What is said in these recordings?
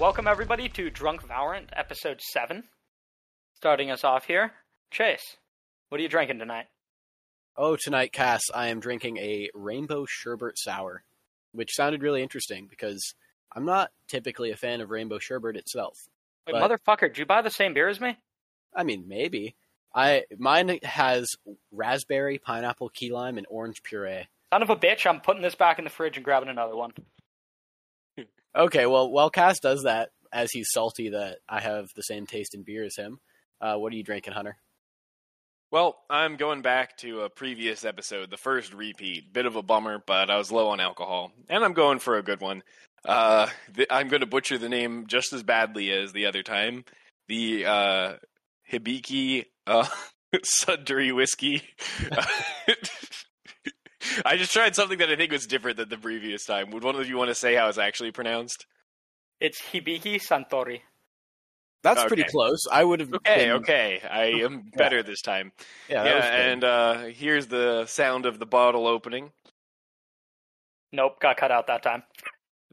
Welcome everybody to Drunk Valorant, episode seven. Starting us off here, Chase. What are you drinking tonight? Oh, tonight, Cass, I am drinking a rainbow sherbet sour, which sounded really interesting because I'm not typically a fan of rainbow sherbet itself. Wait, But- motherfucker, did you buy the same beer as me? I mean, maybe. I mine has raspberry, pineapple, key lime, and orange puree. Son of a bitch, I'm putting this back in the fridge and grabbing another one. Okay, well, while Cass does that, as he's salty that I have the same taste in beer as him, uh, what are you drinking, Hunter? Well, I'm going back to a previous episode, the first repeat. Bit of a bummer, but I was low on alcohol, and I'm going for a good one. Uh, th- I'm going to butcher the name just as badly as the other time. The uh, Hibiki uh, Sudbury whiskey. I just tried something that I think was different than the previous time. Would one of you want to say how it's actually pronounced? It's Hibiki Suntory. That's pretty close. I would have. Okay, been, okay. I am better this time. Yeah, yeah, and uh, here's the sound of the bottle opening. Nope, got cut out that time.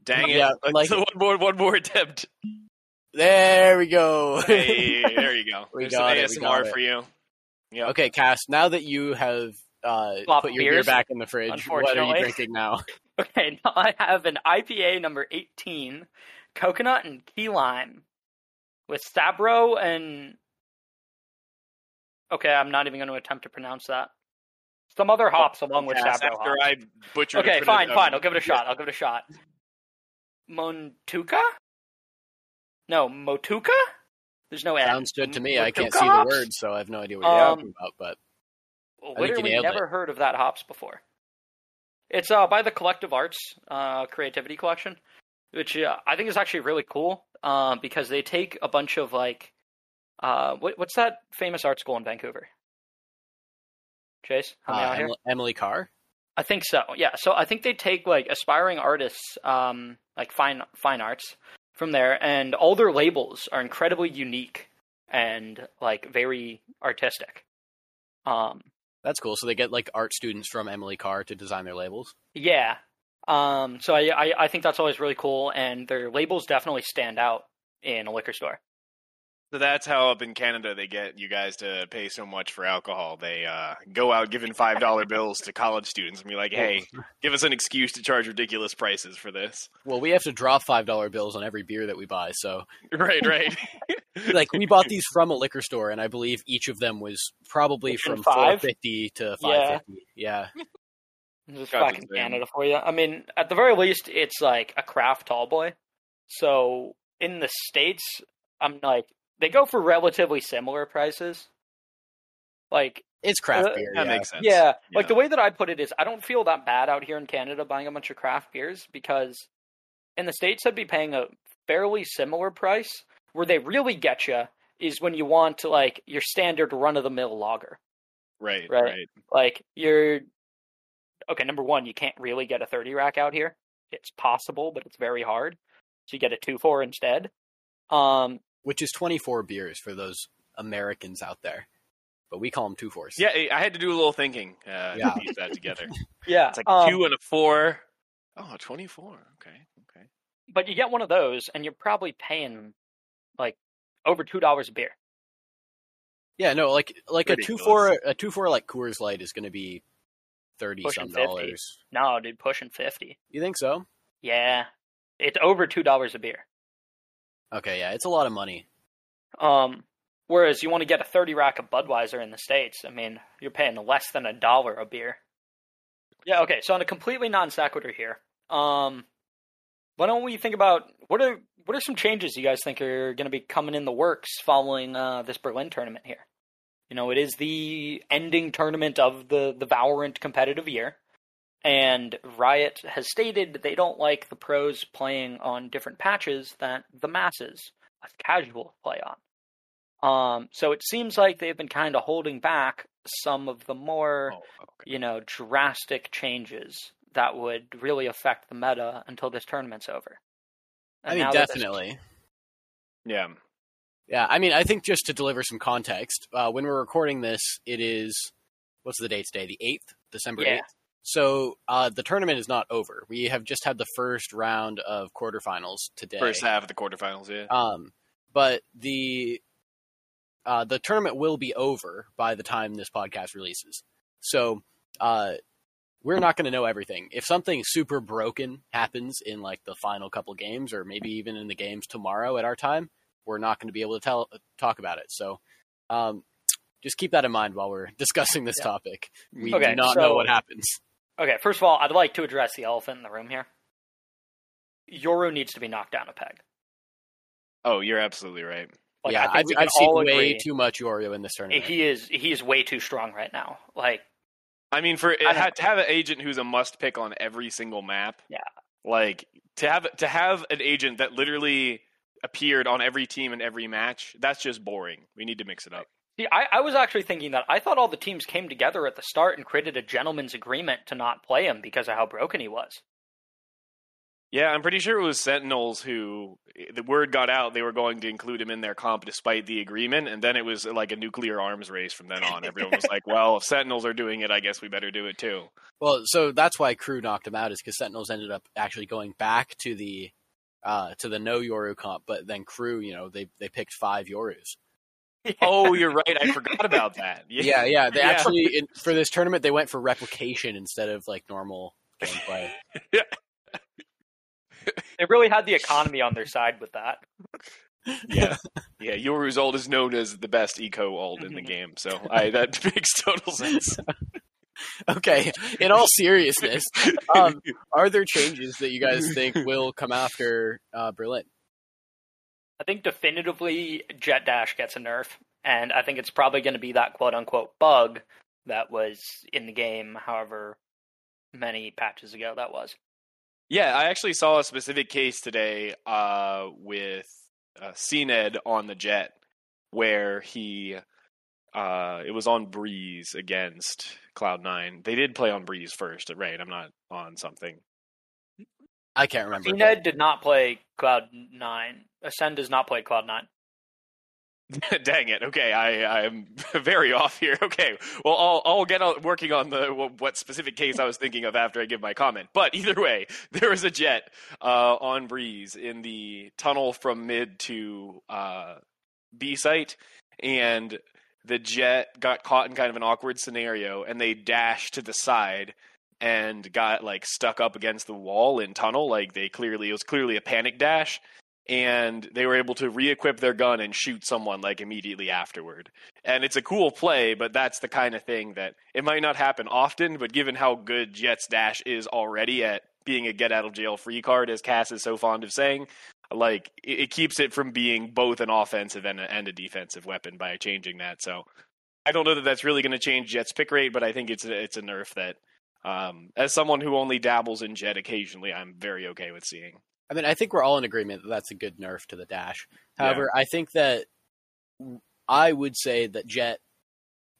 Dang it! Yeah, Let's- like- one more, one more attempt. there we go. Hey, there you go. We There's got it, we some got ASMR it. for you. Yeah. okay, Cass. Now that you have uh, put your beer back in the fridge, what are you drinking now? Okay, now I have an IPA number 18, coconut and key lime, with Stabro and. Okay, I'm not even going to attempt to pronounce that. Some other hops along with Yes, Stabro after hops. I butchered. Okay, fine, fine. I'll give it a shot. I'll give it a shot. Montuka? No, Motuka? There's no N. Sounds good to me. I can't Motuka see the words, so I have no idea what you're Um, talking about. But Well, I think you Literally never heard of that hops before. It's uh, by the Collective Arts uh, Creativity Collection, which uh, I think is actually really cool uh, because they take a bunch of like, uh, what, what's that famous art school in Vancouver? Chase, uh, out here. Emily, Emily Carr. I think so. Yeah. So I think they take like aspiring artists, um, like fine fine arts, from there, and all their labels are incredibly unique and like very artistic. Um, That's cool. So they get like art students from Emily Carr to design their labels. yeah. Um, so I, I I think that's always really cool, and their labels definitely stand out in a liquor store. So that's how up in Canada they get you guys to pay so much for alcohol. They uh, go out giving five dollar bills to college students and be like, "Hey, give us an excuse to charge ridiculous prices for this." Well, we have to drop five dollar bills on every beer that we buy. So, Right, right. like, we bought these from a liquor store, and I believe each of them was probably Between from five? four fifty to Yeah. five fifty. Yeah. This is Got fucking the. Canada for you. I mean, at the very least, it's like a craft tall boy. So in the states, I'm like they go for relatively similar prices. Like It's craft Uh, beer. that yeah. makes sense. yeah, like Yeah. the way that I put it is, I don't feel that bad out here in Canada buying a bunch of craft beers because in the states I'd be paying a fairly similar price. Where they really get you is when you want to like your standard run of the mill lager. Right, Right. right. Like you're okay. Number one, you can't really get a thirty rack out here. It's possible, but it's very hard. So you get a two four instead. Um, Which is twenty four beers for those Americans out there, but we call them two fours. Yeah, I had to do a little thinking uh, Yeah. to piece that together. yeah, It's like um, a two and a four. Oh, 24. Okay, okay. but you get one of those, and you're probably paying like over two dollars a beer. Yeah, no, like like a two Ridiculous. four a two four like Coors Light is going to be thirty Pushing some 50. dollars. No, dude, pushing fifty. You think so? Yeah, it's over two dollars a beer. Okay, yeah, it's a lot of money. Um, whereas you want to get a thirty rack of Budweiser in the states, I mean, you're paying less than a dollar a beer. Yeah. Okay. So on a completely non sequitur here, um, why don't we think about what are what are some changes you guys think are going to be coming in the works following uh, this Berlin tournament here? You know, it is the ending tournament of the the Valorant competitive year. And Riot has stated they don't like the pros playing on different patches that the masses, us casual, play on. Um, so it seems like they've been kind of holding back some of the more, Oh, okay. you know, drastic changes that would really affect the meta until this tournament's over. I mean, now this- definitely. Yeah. Yeah, I mean, I think just to deliver some context, uh, when we're recording this, it is what's the date today? The eighth, December Yeah. Eighth. So uh, the tournament is not over. We have just had the first round of quarterfinals today. First half of the quarterfinals, yeah. Um, but the uh, the tournament will be over by the time this podcast releases. So uh, we're not going to know everything. If something super broken happens in like the final couple games, or maybe even in the games tomorrow at our time, we're not going to be able to tell talk about it. So um, just keep that in mind while we're discussing this Yeah. topic. We Okay, do not so- know what happens. Okay, first of all, I'd like to address the elephant in the room here. Yoru needs to be knocked down a peg. Oh, you're absolutely right. Like, yeah, I think I've, I've seen way agree too much Yoru in this tournament. he is he is way too strong right now. Like I mean, for I had to have an agent who's a must pick on every single map. Yeah. Like to have to have an agent that literally appeared on every team in every match. That's just boring. We need to mix it up. See, I, I was actually thinking that I thought all the teams came together at the start and created a gentleman's agreement to not play him because of how broken he was. Yeah, I'm pretty sure it was Sentinels who the word got out they were going to include him in their comp despite the agreement, and then it was like a nuclear arms race from then on. Everyone was like, "Well, if Sentinels are doing it, I guess we better do it too." Well, so that's why KRÜ knocked him out is because Sentinels ended up actually going back to the uh, to the no Yoru comp, but then KRÜ, you know, they they picked five Yorus. Oh, you're right. I forgot about that. Yeah, yeah. They Yeah. actually in, for this tournament they went for replication instead of like normal gameplay. yeah. They really had the economy on their side with that. yeah, yeah. Yoru's ult is known as the best eco ult in the Mhm. game, so I that makes total sense. okay, in all seriousness, um, are there changes that you guys think will come after uh, Berlin? I think definitively Jett Dash gets a nerf, and I think it's probably going to be that quote unquote bug that was in the game, however many patches ago that was. Yeah, I actually saw a specific case today uh, with uh, CNED on the Jett where he uh, it was on Breeze against Cloud Nine. They did play on Breeze first, right? I'm not on something. I can't remember. Ned did not play Cloud Nine. Acend does not play Cloud Nine. Dang it. Okay, I I'm very off here. Okay, well I'll I'll get on, working on the what specific case I was thinking of after I give my comment. But either way, there was a Jett uh, on Breeze in the tunnel from mid to uh, B site, and the Jett got caught in kind of an awkward scenario, and they dashed to the side and got like stuck up against the wall in tunnel. Like they clearly it was clearly a panic dash and they were able to re-equip their gun and shoot someone like immediately afterward. And it's a cool play, but that's the kind of thing that it might not happen often, but given how good Jetts Dash is already at being a get out of jail free card, as Cass is so fond of saying, like it, it keeps it from being both an offensive and a, and a defensive weapon by changing that. So I don't know that that's really going to change Jett's pick rate, but I think it's a, it's a nerf that, um, as someone who only dabbles in Jett occasionally, I'm very okay with seeing. I mean, I think we're all in agreement that that's a good nerf to the dash. However, I think that I would say that Jett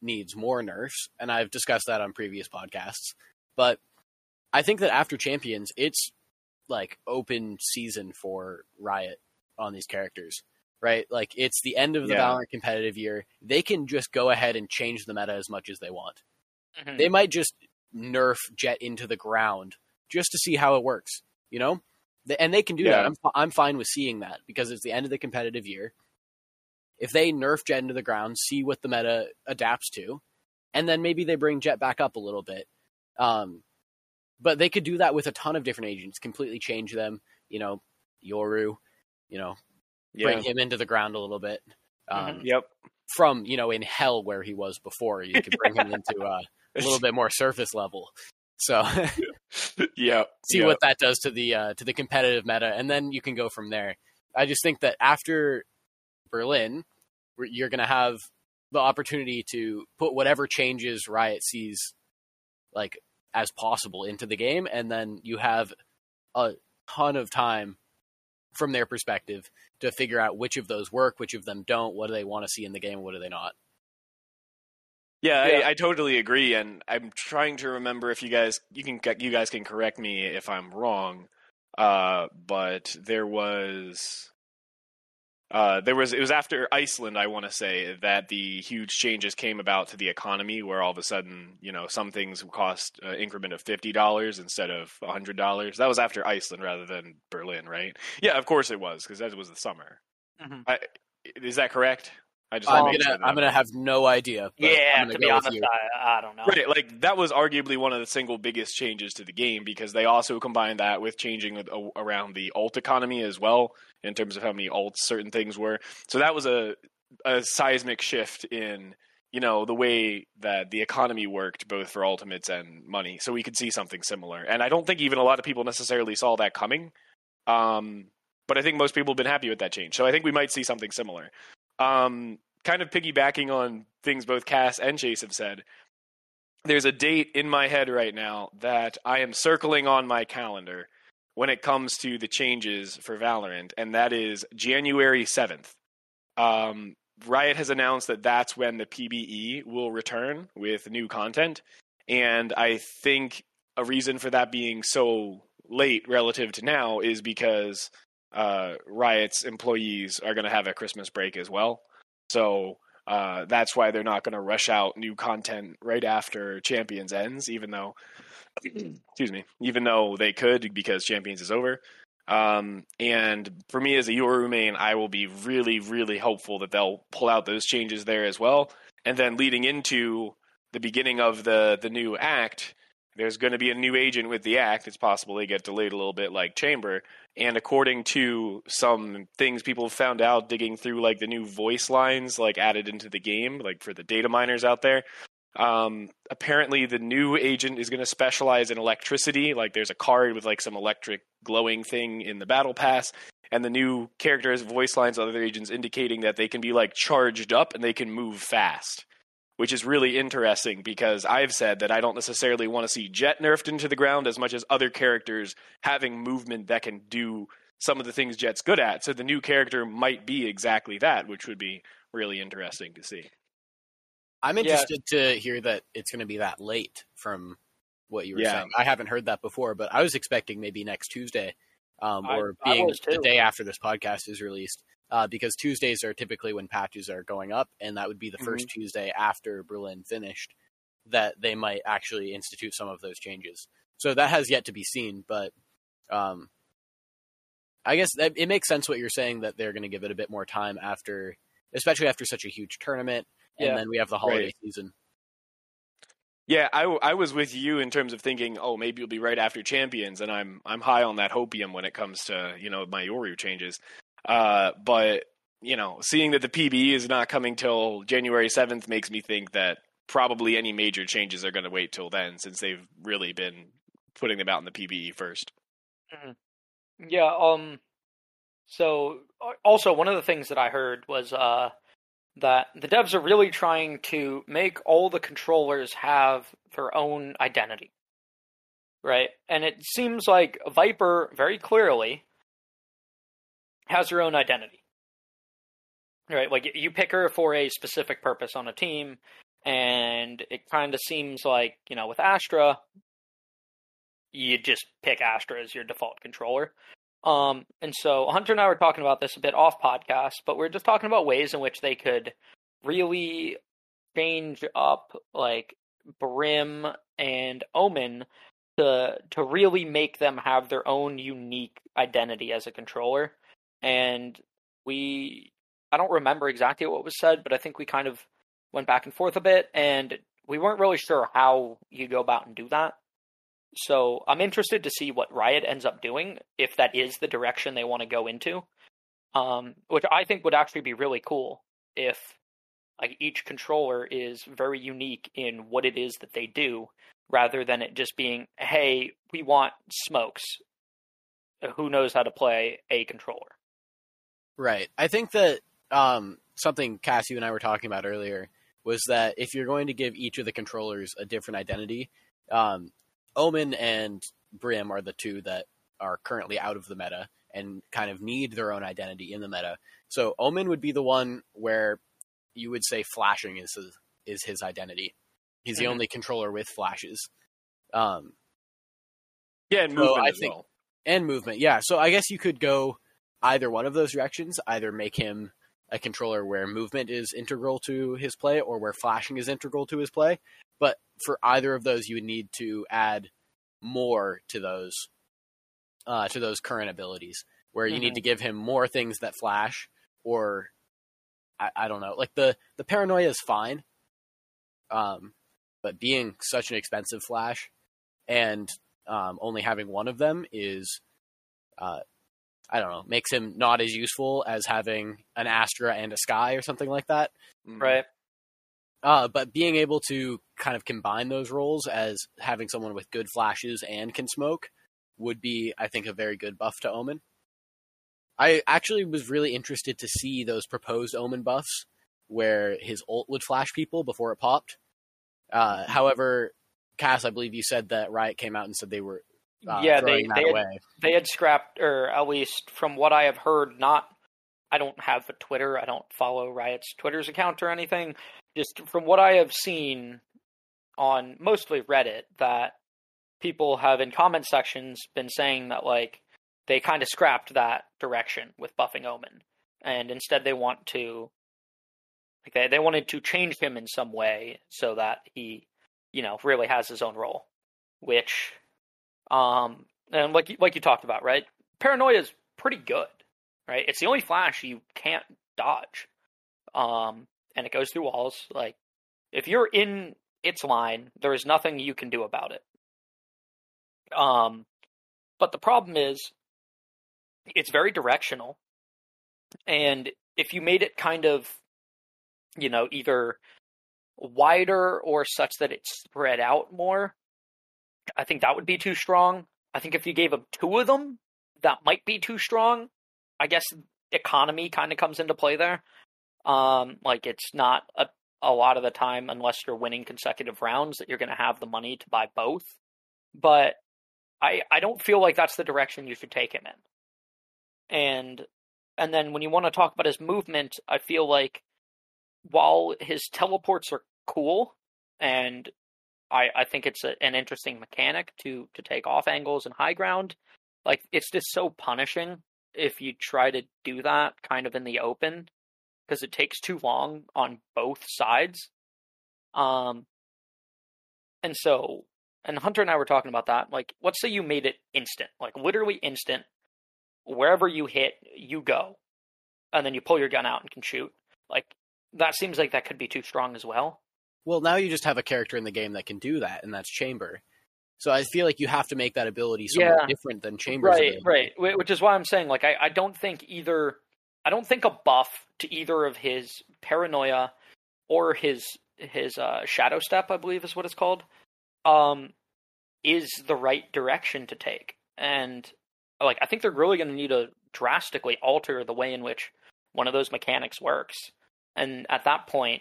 needs more nerfs, and I've discussed that on previous podcasts. But I think that after Champions, it's like open season for Riot on these characters, right? Like it's the end of the Yeah. Valorant competitive year. They can just go ahead and change the meta as much as they want. Mhm. They might just nerf Jett into the ground just to see how it works, you know? And they can do that. I'm, I'm fine with seeing that because it's the end of the competitive year. If they nerf Jett into the ground, see what the meta adapts to, and then maybe they bring Jett back up a little bit. Um, but they could do that with a ton of different agents, completely change them. You know, Yoru, you know, bring him into the ground a little bit. Um, Yep. From you know in hell where he was before, you could bring him into uh, a little bit more surface level. So yeah. see what that does to the uh, to the competitive meta, and then you can go from there. I just think that after Berlin, you're going to have the opportunity to put whatever changes Riot sees like as possible into the game, and then you have a ton of time from their perspective to figure out which of those work, which of them don't, what do they want to see in the game, what do they not. Yeah, Yeah. I, I totally agree, and I'm trying to remember if you guys you can you guys can correct me if I'm wrong. Uh, but there was uh, there was it was after Iceland, I want to say, that the huge changes came about to the economy, where all of a sudden, you know, some things cost an increment of fifty dollars instead of hundred dollars. That was after Iceland rather than Berlin, right? Yeah, of course it was because that was the summer. Mhm. I, is that correct? I just I'm gonna sure I'm gonna have no idea. but Yeah, I'm gonna to be honest. I, I don't know. Right, like that was arguably one of the single biggest changes to the game because they also combined that with changing with, uh, around the ult economy as well in terms of how many ults certain things were. So that was a a seismic shift in you know the way that the economy worked both for ultimates and money. So we could see something similar, and I don't think even a lot of people necessarily saw that coming. Um, but I think most people have been happy with that change. So I think we might see something similar. Um, kind of piggybacking on things both Cass and Chase have said, there's a date in my head right now that I am circling on my calendar when it comes to the changes for Valorant, and that is January 7th. Um, Riot has announced that that's when the PBE will return with new content, and I think a reason for that being so late relative to now is because uh, Riot's employees are going to have a Christmas break as well. So uh, that's why they're not going to rush out new content right after Champions ends, even though, excuse me, even though they could because Champions is over. Um, and for me as a Yoru main, I will be really, really hopeful that they'll pull out those changes there as well. And then leading into the beginning of the the new act, there's going to be a new agent with the act. It's possible they get delayed a little bit, like Chamber. And according to some things people have found out digging through like the new voice lines like added into the game, like for the data miners out there, um, apparently the new agent is going to specialize in electricity. Like there's a card with like some electric glowing thing in the battle pass. And the new characters' voice lines, other agents indicating that they can be like charged up and they can move fast which is really interesting because I've said that I don't necessarily want to see Jett nerfed into the ground as much as other characters having movement that can do some of the things Jett's good at. So the new character might be exactly that, which would be really interesting to see. I'm Yeah. interested to hear that it's going to be that late from what you were Yeah. saying. I haven't heard that before, but I was expecting maybe next Tuesday, um, or I being was the day after this podcast is released, uh, because Tuesdays are typically when patches are going up, and that would be the 1st Mm-hmm. Tuesday after Berlin finished that they might actually institute some of those changes. So that has yet to be seen, but um, I guess that, it makes sense what you're saying that they're going to give it a bit more time after, especially after such a huge tournament, and Yeah. then we have the holiday Right. season. Yeah, I, I was with you in terms of thinking, oh, maybe it'll be right after Champions, and I'm I'm high on that hopium when it comes to you know my Yoru changes. Uh, but you know, seeing that the PBE is not coming till January seventh makes me think that probably any major changes are going to wait till then, since they've really been putting them out in the PBE first. Yeah. Um. So uh, also one of the things that I heard was uh that the devs are really trying to make all the controllers have their own identity, right? And it seems like Viper very clearly has her own identity, right? Like you pick her for a specific purpose on a team, and it kind of seems like you know with Astra, you just pick Astra as your default controller. Um, and so Hunter and I were talking about this a bit off podcast, but we're just talking about ways in which they could really change up like Brim and Omen to to really make them have their own unique identity as a controller. And we I don't remember exactly what was said, but I think we kind of went back and forth a bit and we weren't really sure how you go about and do that. So I'm interested to see what Riot ends up doing if that is the direction they want to go into. Um, which I think would actually be really cool if like each controller is very unique in what it is that they do, rather than it just being, hey, we want smokes. Who knows how to play a controller? Right. I think that um, something Cass, you and I were talking about earlier was that if you're going to give each of the controllers a different identity, um, Omen and Brim are the two that are currently out of the meta and kind of need their own identity in the meta. So Omen would be the one where you would say flashing is his, is his identity. He's the Mhm. only controller with flashes. Um, Yeah, and So movement I think- well. and movement. Yeah, so I guess you could go either one of those directions, either make him a controller where movement is integral to his play or where flashing is integral to his play. But for either of those, you would need to add more to those uh, to those current abilities, where you mm-hmm. need to give him more things that flash, or I, I don't know, like the the paranoia is fine, um, but being such an expensive flash and um, only having one of them is uh, I don't know, makes him not as useful as having an Astra and a Skye or something like that. Mm. Right. Uh, but being able to kind of combine those roles as having someone with good flashes and can smoke would be, I think, a very good buff to Omen. I actually was really interested to see those proposed Omen buffs where his ult would flash people before it popped. Uh, however, Cass, I believe you said that Riot came out and said they were uh, yeah, they they had, they had scrapped, or at least from what I have heard, not. I don't have a Twitter. I don't follow Riot's Twitter's account or anything. Just from what I have seen on mostly Reddit, that people have in comment sections been saying that like they kind of scrapped that direction with buffing Omen, and instead they want to like they they wanted to change him in some way so that he, you know, really has his own role, which um, and like like you talked about, right? Paranoia is pretty good, right? It's the only flash you can't dodge, um, and it goes through walls. Like if you're in its line, there is nothing you can do about it. Um, but the problem is, it's very directional, and if you made it kind of, you know, either wider or such that it's spread out more, I think that would be too strong. I think if you gave him two of them, that might be too strong. I guess economy kind of comes into play there. Um, like it's not a, a lot of the time, unless you're winning consecutive rounds, that you're going to have the money to buy both. But I I don't feel like that's the direction you should take him in. And and then when you want to talk about his movement, I feel like while his teleports are cool and I, I think it's a, an interesting mechanic to to take off angles and high ground. Like it's just so punishing if you try to do that kind of in the open because it takes too long on both sides. Um, and so, and Hunter and I were talking about that. Like, let's say you made it instant, like literally instant. Wherever you hit, you go, and then you pull your gun out and can shoot. Like that seems like that could be too strong as well. Well, now you just have a character in the game that can do that, and that's Chamber. So I feel like you have to make that ability somewhat yeah. different than Chamber's right, ability. Right, Which is why I'm saying, like, I, I don't think either. I don't think a buff to either of his paranoia or his his uh, shadow step, I believe is what it's called, um, is the right direction to take. And like, I think they're really going to need to drastically alter the way in which one of those mechanics works. And at that point,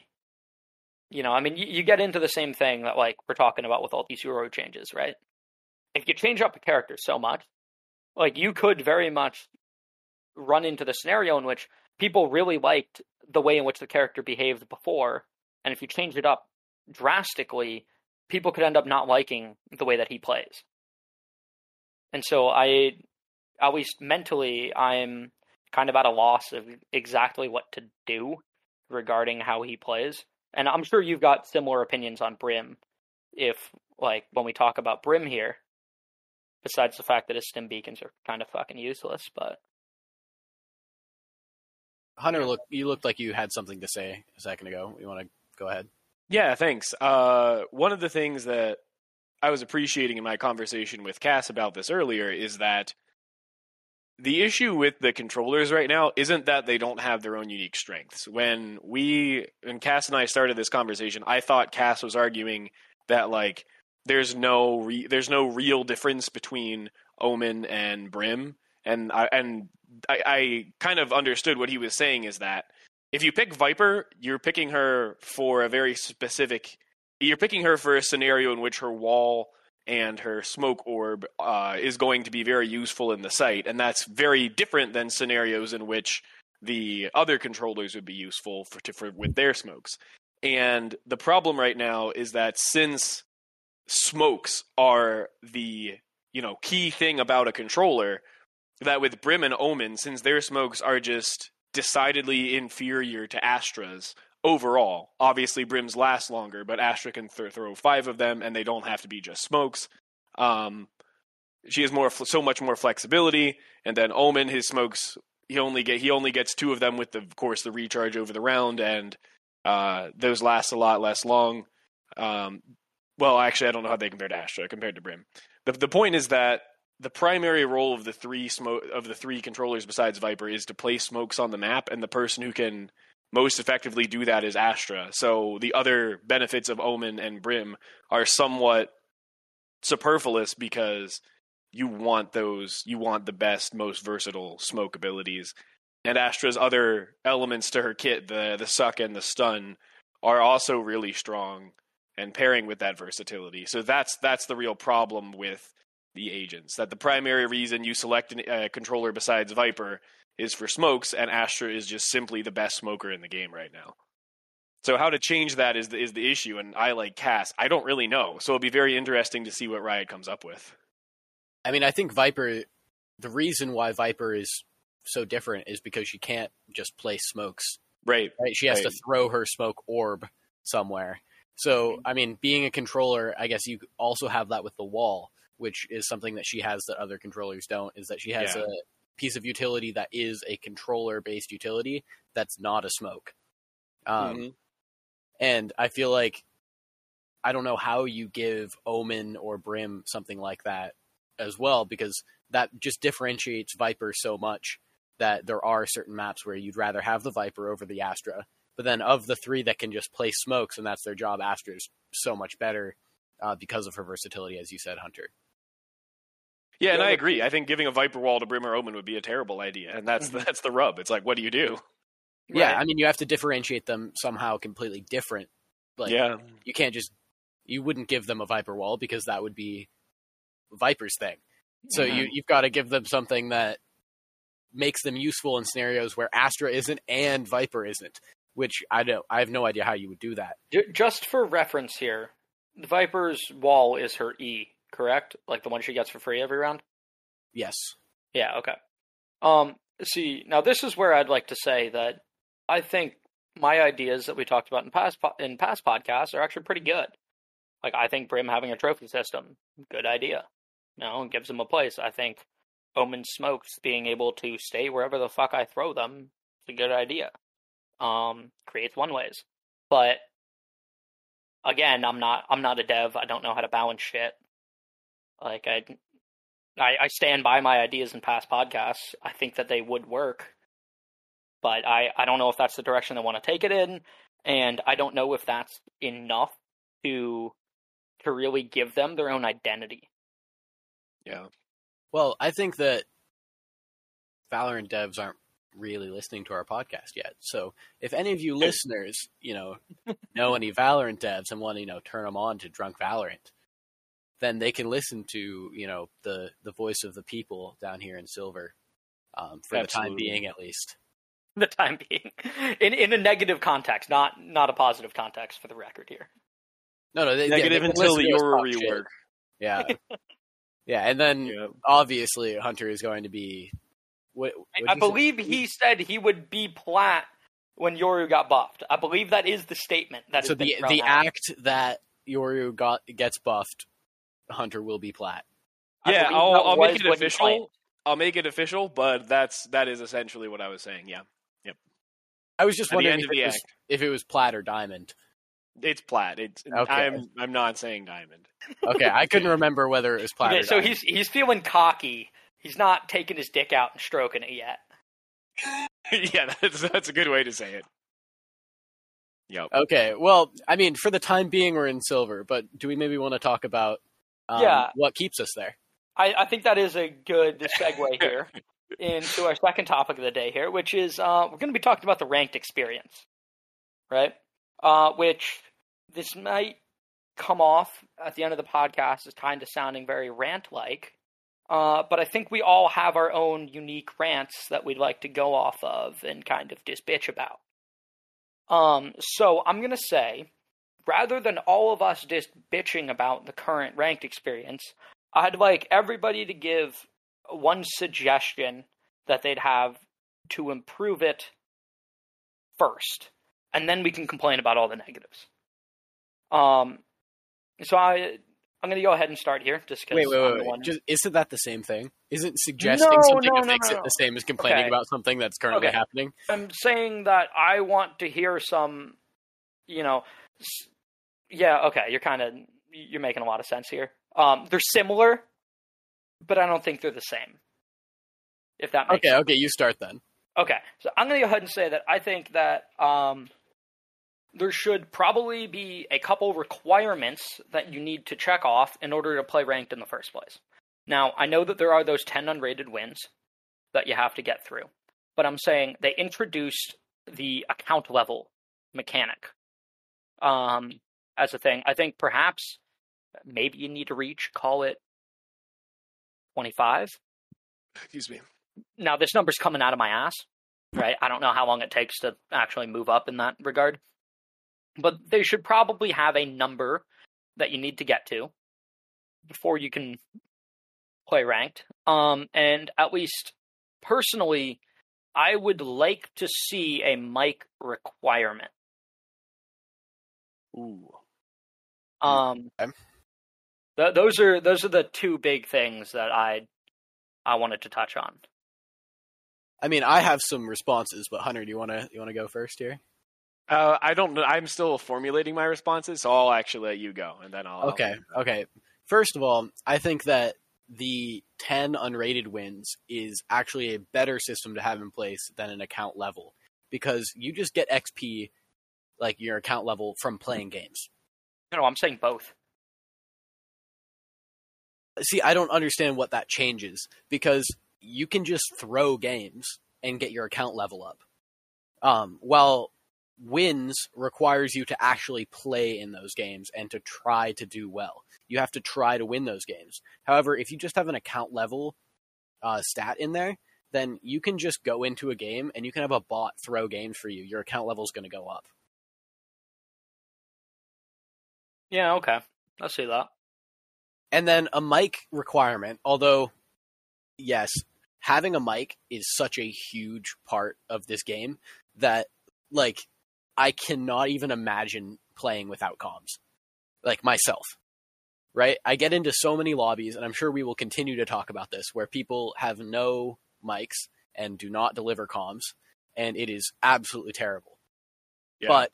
you know, I mean, you, you get into the same thing that like we're talking about with all these hero changes, right? If you change up a character so much, like you could very much run into the scenario in which people really liked the way in which the character behaved before, and if you change it up drastically, people could end up not liking the way that he plays. And so I, at least mentally, I'm kind of at a loss of exactly what to do regarding how he plays and I'm sure you've got similar opinions on Brim. If like when we talk about Brim here, besides the fact that his stim beacons are kind of fucking useless, but Hunter, look, you looked like you had something to say a second ago. You want to go ahead? Yeah, thanks. Uh, one of the things that I was appreciating in my conversation with Cass about this earlier is that the issue with the controllers right now isn't that they don't have their own unique strengths. When we, when Cass and I started this conversation, I thought Cass was arguing that like there's no re- there's no real difference between Omen and Brim, and I and I, I kind of understood what he was saying is that if you pick Viper, you're picking her for a very specific. You're picking her for a scenario in which her wall and her smoke orb uh, is going to be very useful in the site, and that's very different than scenarios in which the other controllers would be useful for, to, for with their smokes. And the problem right now is that since smokes are the you know key thing about a controller, that with Brim and Omen, since their smokes are just decidedly inferior to Astra's overall, obviously Brim's last longer, but Astra can th- throw five of them, and they don't have to be just smokes. Um, she has more, so much more flexibility, and then Omen, his smokes, he only get he only gets two of them with the, of course, the recharge over the round, and uh, those last a lot less long. Um, well, actually, I don't know how they compare to Astra compared to Brim. The the point is that the primary role of the three smoke of the three controllers besides Viper is to place smokes on the map, and the person who can most effectively do that is Astra. So the other benefits of Omen and Brim are somewhat superfluous because you want those you want the best, most versatile smoke abilities. And Astra's other elements to her kit, the the suck and the stun, are also really strong and pairing with that versatility. So that's that's the real problem with the agents. That the primary reason you select a uh, controller besides Viper is for smokes, and Astra is just simply the best smoker in the game right now. So how to change that is the, is the issue, and I like Cass. I don't really know, so it'll be very interesting to see what Riot comes up with. I mean, I think Viper. The reason why Viper is so different is because she can't just play smokes. Right. Right. She has right. to throw her smoke orb somewhere. So, mm-hmm. I mean, being a controller, I guess you also have that with the wall which is something that she has that other controllers don't, is that she has yeah. a piece of utility that is a controller based utility that's not a smoke. Um, mm-hmm. And I feel like I don't know how you give Omen or Brim something like that as well, because that just differentiates Viper so much that there are certain maps where you'd rather have the Viper over the Astra. But then of the three that can just play smokes and that's their job, Astra's so much better uh, because of her versatility, as you said, Hunter. Yeah, and I agree. I think giving a Viper Wall to Brim or Omen would be a terrible idea, and that's mm-hmm. that's the rub. It's like, what do you do? Yeah, right. I mean, you have to differentiate them somehow completely different. Like, yeah, you can't just you wouldn't give them a Viper Wall because that would be Viper's thing. So mm-hmm. you you've got to give them something that makes them useful in scenarios where Astra isn't and Viper isn't. Which I don't. I have no idea how you would do that. Just for reference here, the Viper's wall is her E correct? Like the one she gets for free every round? Yes. Yeah, okay. Um see, now this is where I'd like to say that I think my ideas that we talked about in past po- in past podcasts are actually pretty good. Like I think Brim having a trophy system, good idea. You know, it gives them a place. I think Omen Smokes being able to stay wherever the fuck I throw them is a good idea. Um, creates one ways. But again, I'm not I'm not a dev. I don't know how to balance shit. Like I, I, I stand by my ideas in past podcasts. I think that they would work, but I, I don't know if that's the direction they want to take it in, and I don't know if that's enough to to really give them their own identity. Yeah. Well, I think that Valorant devs aren't really listening to our podcast yet. So if any of you listeners, you know, know any Valorant devs and want to, you know, turn them on to Drunk Valorant, then they can listen to you know the the voice of the people down here in Silver um, for Absolutely. the time being, at least. The time being, in in a negative context, not not a positive context for the record here. No, no, they, negative yeah, they until your rework. Yeah, yeah, and then yep. obviously Hunter is going to be. What, I believe say? he said he would be plat when Yoru got buffed. I believe that is the statement. That so the the out. act that Yoru got gets buffed Hunter will be plat. Yeah, I'll, I'll make it official. I'll make it official, but that's that is essentially what I was saying. Yeah. Yep. I was just At wondering if it, was, if it was plat or diamond. It's plat. It's okay. I'm I'm not saying diamond. Okay, I couldn't remember whether it was plat. Okay, so diamond. he's he's feeling cocky. He's not taking his dick out and stroking it yet. yeah, that's that's a good way to say it. Yep. Okay. Well, I mean, for the time being, we're in silver, but do we maybe want to talk about um, yeah. what keeps us there. I, I, think that is a good segue here into our second topic of the day here, which is uh, we're going to be talking about the ranked experience, right? Uh, which this might come off at the end of the podcast as kind of sounding very rant like. Uh, but I think we all have our own unique rants that we'd like to go off of and kind of just bitch about. Um, so I'm going to say rather than all of us just bitching about the current ranked experience, I'd like everybody to give one suggestion that they'd have to improve it first, and then we can complain about all the negatives. Um, so I I'm going to go ahead and start here, just because. Wait, wait, wait. wait. Just, isn't that the same thing? Isn't suggesting no, something no, to no, fix it the same as complaining okay. about something that's currently okay. happening? I'm saying that I want to hear some, you know, yeah. Okay, you're kind of you're making a lot of sense here. Um, they're similar, but I don't think they're the same. If that makes okay, sense. okay, you start then. Okay, so I'm going to go ahead and say that I think that um, there should probably be a couple requirements that you need to check off in order to play ranked in the first place. Now, I know that there are those 10 unrated wins that you have to get through, but I'm saying they introduced the account level mechanic um, as a thing. I think perhaps maybe you need to reach, call it 25. Excuse me. Now, this number's coming out of my ass, right? I don't know how long it takes to actually move up in that regard. But they should probably have a number that you need to get to before you can play ranked. Um, and at least personally, I would like to see a mic requirement. Ooh. Um, okay. th- those are those are the two big things that I I wanted to touch on. I mean, I have some responses, but Hunter, do you want to you want to go first here? Uh, I don't. I'm still formulating my responses, so I'll actually let you go, and then I'll. Okay. I'll... Okay. First of all, I think that the 10 unrated wins is actually a better system to have in place than an account level because you just get XP, like your account level, from playing games. No, I'm saying both. See, I don't understand what that changes because you can just throw games and get your account level up. Um, while wins requires you to actually play in those games and to try to do well. You have to try to win those games. However, if you just have an account level uh, stat in there, then you can just go into a game and you can have a bot throw games for you. Your account level is going to go up. Yeah, okay. I see that. And then a mic requirement, although, yes, having a mic is such a huge part of this game that, like, I cannot even imagine playing without comms, like myself. Right? I get into so many lobbies, and I'm sure we will continue to talk about this, where people have no mics and do not deliver comms, and it is absolutely terrible. Yeah. But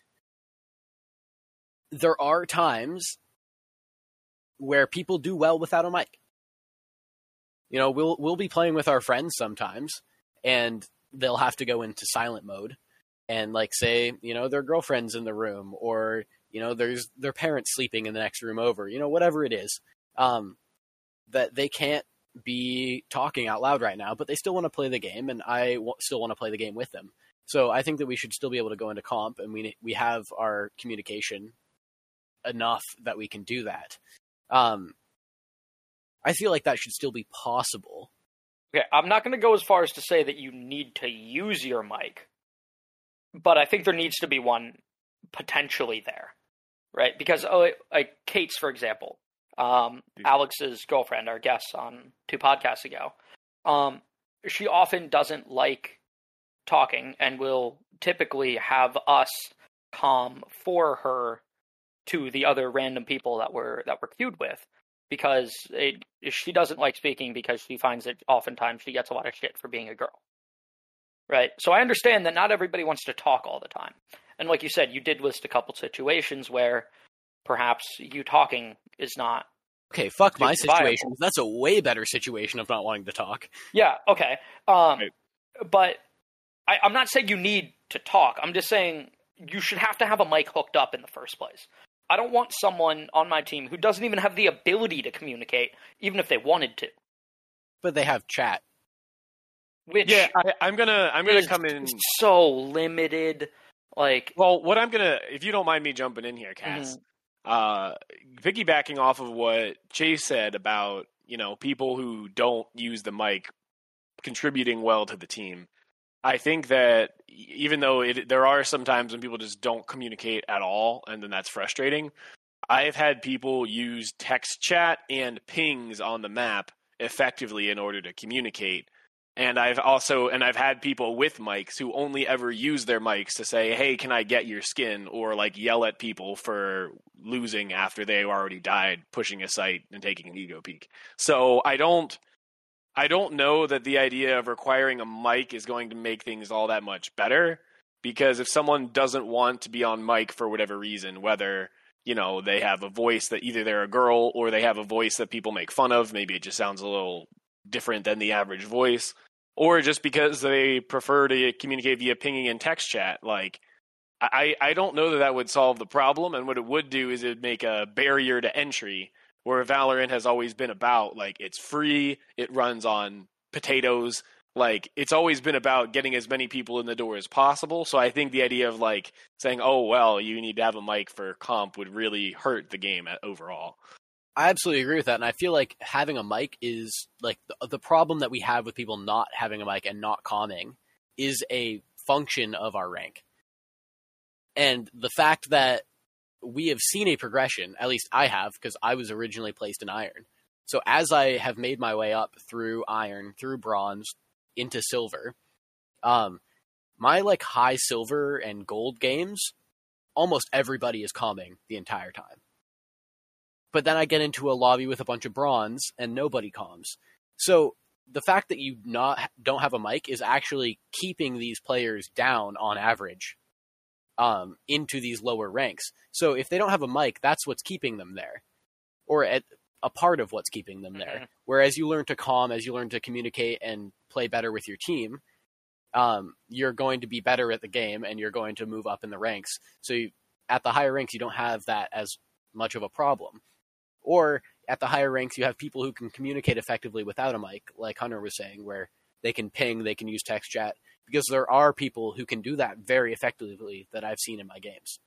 there are times where people do well without a mic. You know, we'll we'll be playing with our friends sometimes, and they'll have to go into silent mode, and like say you know their girlfriend's in the room or you know there's their parents sleeping in the next room over you know whatever it is um, that they can't be talking out loud right now but they still want to play the game and I w- still want to play the game with them so I think that we should still be able to go into comp and we we have our communication enough that we can do that. Um, I feel like that should still be possible. Okay, I'm not going to go as far as to say that you need to use your mic but I think there needs to be one potentially there, right? Because oh, like Kate's, for example, um, Alex's girlfriend, our guest on two podcasts ago, um, she often doesn't like talking and will typically have us come for her to the other random people that we're that we're queued with because it, she doesn't like speaking because she finds that oftentimes she gets a lot of shit for being a girl right? So I understand that not everybody wants to talk all the time. And like you said, you did list a couple situations where perhaps you talking is not Okay, fuck my situation. Viable. That's a way better situation of not wanting to talk. Yeah, okay. Um, right. But I, I'm not saying you need to talk. I'm just saying you should have to have a mic hooked up in the first place. I don't want someone on my team who doesn't even have the ability to communicate, even if they wanted to. But they have chat. Which yeah, I, am gonna I'm gonna come in so limited. Like, well, what I'm gonna, if you don't mind me jumping in here, Cass, mm-hmm. uh, piggybacking off of what Chase said about you know people who don't use the mic contributing well to the team. I think that even though it, there are some times when people just don't communicate at all, and then that's frustrating. I've had people use text chat and pings on the map effectively in order to communicate. And I've also and I've had people with mics who only ever use their mics to say, "Hey, can I get your skin?" or like yell at people for losing after they already died, pushing a site and taking an ego peek. So I don't I don't know that the idea of requiring a mic is going to make things all that much better because if someone doesn't want to be on mic for whatever reason, whether you know they have a voice that either they're a girl or they have a voice that people make fun of, maybe it just sounds a little different than the average voice, or just because they prefer to communicate via pinging and text chat, like. I, I don't know that that would solve the problem, and what it would do is it would make a barrier to entry where Valorant has always been about like it's free, it runs on potatoes, like it's always been about getting as many people in the door as possible. So I think the idea of like saying, "Oh well, you need to have a mic for comp" would really hurt the game uh, overall. I absolutely agree with that, and I feel like having a mic is like the, the problem that we have with people not having a mic and not calming is a function of our rank. And the fact that we have seen a progression, at least I have, because I was originally placed in iron. So as I have made my way up through iron, through bronze, into silver, um, my like high silver and gold games, almost everybody is calming the entire time. But then I get into a lobby with a bunch of bronze and nobody calms. So the fact that you not don't have a mic is actually keeping these players down on average um, into these lower ranks. So if they don't have a mic, that's what's keeping them there, or at a part of what's keeping them there. Mm-hmm. Whereas you learn to calm, as you learn to communicate and play better with your team, um, you're going to be better at the game and you're going to move up in the ranks. So you, at the higher ranks, you don't have that as much of a problem. Or at the higher ranks, you have people who can communicate effectively without a mic, like Hunter was saying, where they can ping, they can use text chat, because there are people who can do that very effectively that I've seen in my games.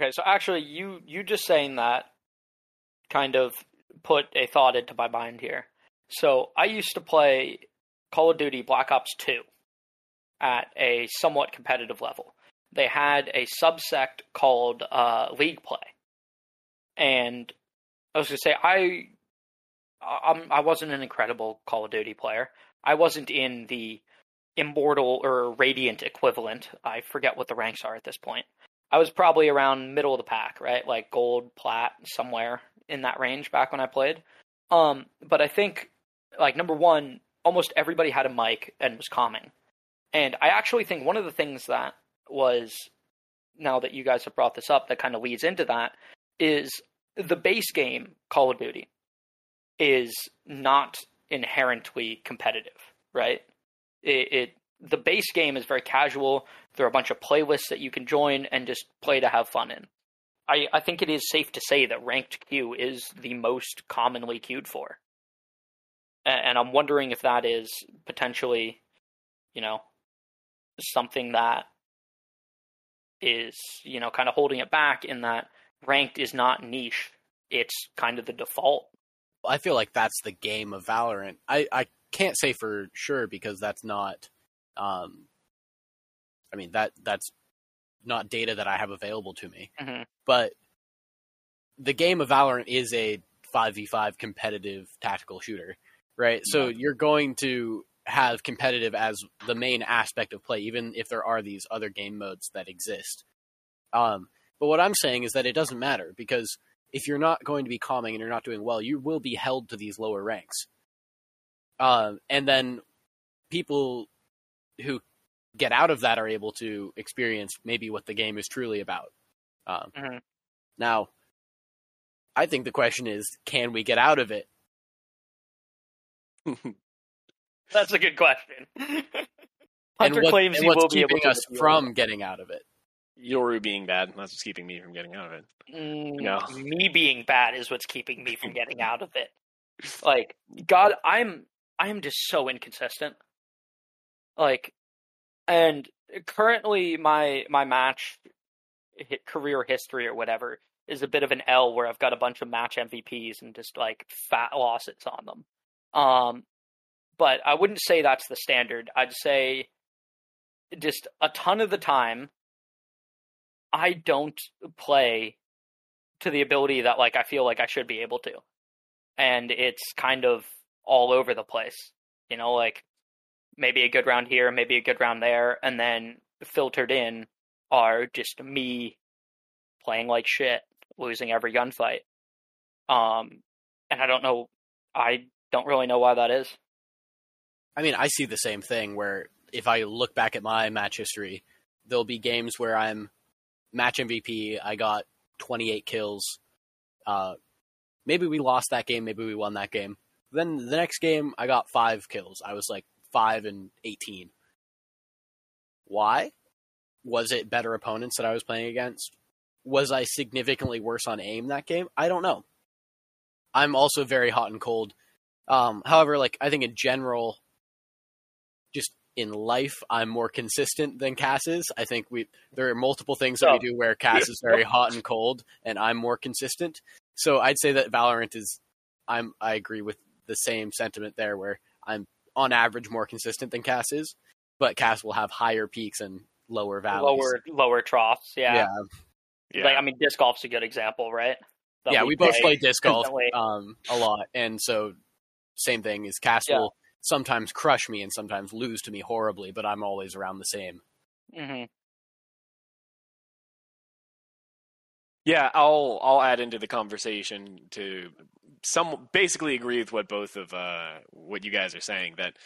Okay, so actually, you you just saying that kind of put a thought into my mind here. So I used to play Call of Duty Black Ops 2 at a somewhat competitive level. They had a subsect called uh, League Play, and I was gonna say I I'm, I wasn't an incredible Call of Duty player. I wasn't in the immortal or radiant equivalent. I forget what the ranks are at this point. I was probably around middle of the pack, right? Like gold, plat, somewhere in that range back when I played. Um, but I think like number one, almost everybody had a mic and was calming. And I actually think one of the things that was now that you guys have brought this up that kind of leads into that is the base game Call of Duty is not inherently competitive, right? It, it the base game is very casual. There are a bunch of playlists that you can join and just play to have fun in. I, I think it is safe to say that ranked queue is the most commonly queued for. And, I'm wondering if that is potentially, you know, something that is, you know, kind of holding it back in that ranked is not niche. It's kind of the default. I feel like that's the game of Valorant. I, I can't say for sure because that's not. Um, I mean that that's not data that I have available to me. Mm-hmm. But the game of Valorant is a five v five competitive tactical shooter, right? Yeah. So you're going to have competitive as the main aspect of play, even if there are these other game modes that exist. Um, but what I'm saying is that it doesn't matter because if you're not going to be calming and you're not doing well, you will be held to these lower ranks. Um, and then people who get out of that are able to experience maybe what the game is truly about. Um, mm-hmm. Now, I think the question is, can we get out of it? That's a good question. Hunter what, claims he will be able to us from getting out of it. Yoru being bad, that's what's keeping me from getting out of it. Mm, no. Me being bad is what's keeping me from getting out of it. Like, God, I'm I am just so inconsistent. Like, and currently my my match career history or whatever is a bit of an L where I've got a bunch of match MVPs and just like fat losses on them. Um, but I wouldn't say that's the standard. I'd say just a ton of the time I don't play to the ability that like I feel like I should be able to. And it's kind of all over the place. You know, like maybe a good round here, maybe a good round there, and then filtered in are just me playing like shit, losing every gunfight. Um, and I don't know, I don't really know why that is. I mean, I see the same thing where if I look back at my match history, there'll be games where I'm match MVP, I got 28 kills. Uh, maybe we lost that game, maybe we won that game. Then the next game, I got five kills. I was like five and 18. Why? Was it better opponents that I was playing against? Was I significantly worse on aim that game? I don't know. I'm also very hot and cold. Um, however, like I think in general, just in life, I'm more consistent than Cass is. I think we there are multiple things that oh. we do where Cass is very hot and cold, and I'm more consistent. So I'd say that Valorant is. I'm. I agree with the same sentiment there, where I'm on average more consistent than Cass is, but Cass will have higher peaks and lower valleys, lower lower troughs. Yeah. yeah. yeah. Like I mean, disc golf's a good example, right? That yeah, we, we both play disc golf um, a lot, and so same thing is Cass yeah. will sometimes crush me and sometimes lose to me horribly, but I'm always around the same. Mm-hmm. Yeah, I'll I'll add into the conversation to some basically agree with what both of uh, what you guys are saying. That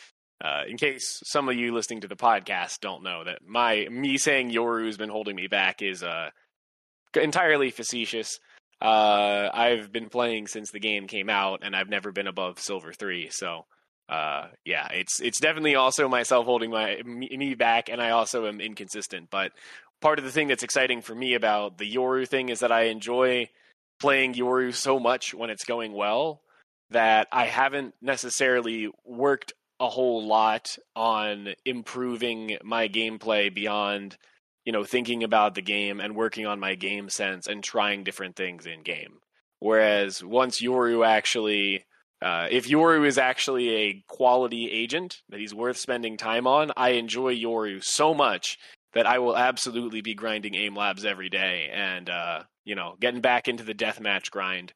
uh, in case some of you listening to the podcast don't know that my me saying Yoru's been holding me back is uh, entirely facetious. Uh, I've been playing since the game came out, and I've never been above silver three. So uh, yeah, it's it's definitely also myself holding my me back, and I also am inconsistent. But part of the thing that's exciting for me about the Yoru thing is that I enjoy playing Yoru so much when it's going well that I haven't necessarily worked a whole lot on improving my gameplay beyond you know thinking about the game and working on my game sense and trying different things in game. Whereas once Yoru actually uh, if Yoru is actually a quality agent that he's worth spending time on, I enjoy Yoru so much that I will absolutely be grinding aim labs every day and uh, you know getting back into the deathmatch grind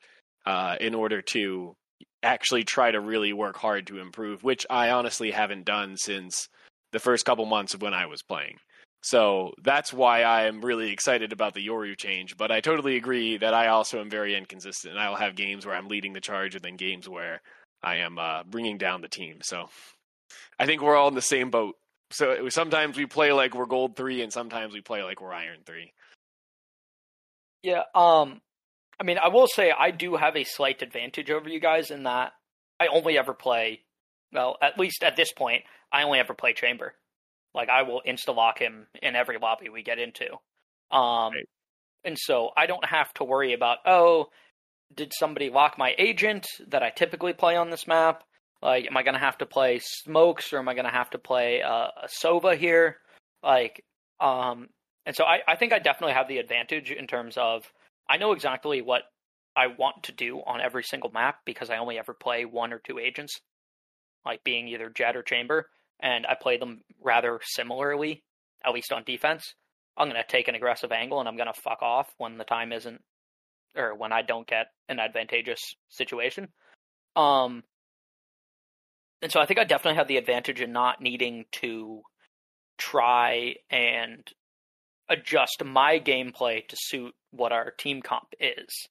uh, in order to actually try to really work hard to improve, which I honestly haven't done since the first couple months of when I was playing. So that's why I am really excited about the Yoru change. But I totally agree that I also am very inconsistent. And I will have games where I'm leading the charge and then games where I am uh, bringing down the team. So I think we're all in the same boat. So sometimes we play like we're gold three, and sometimes we play like we're iron three. Yeah. Um. I mean, I will say I do have a slight advantage over you guys in that I only ever play. Well, at least at this point, I only ever play chamber. Like I will insta lock him in every lobby we get into. Um, right. and so I don't have to worry about oh, did somebody lock my agent that I typically play on this map? Like, am I gonna have to play smokes or am I gonna have to play uh, a Sova here? Like, um, and so I, I think I definitely have the advantage in terms of I know exactly what I want to do on every single map because I only ever play one or two agents, like being either Jett or Chamber and I play them rather similarly, at least on defense. I'm going to take an aggressive angle and I'm going to fuck off when the time isn't, or when I don't get an advantageous situation. Um, and so I think I definitely have the advantage in not needing to try and adjust my gameplay to suit what our team comp is.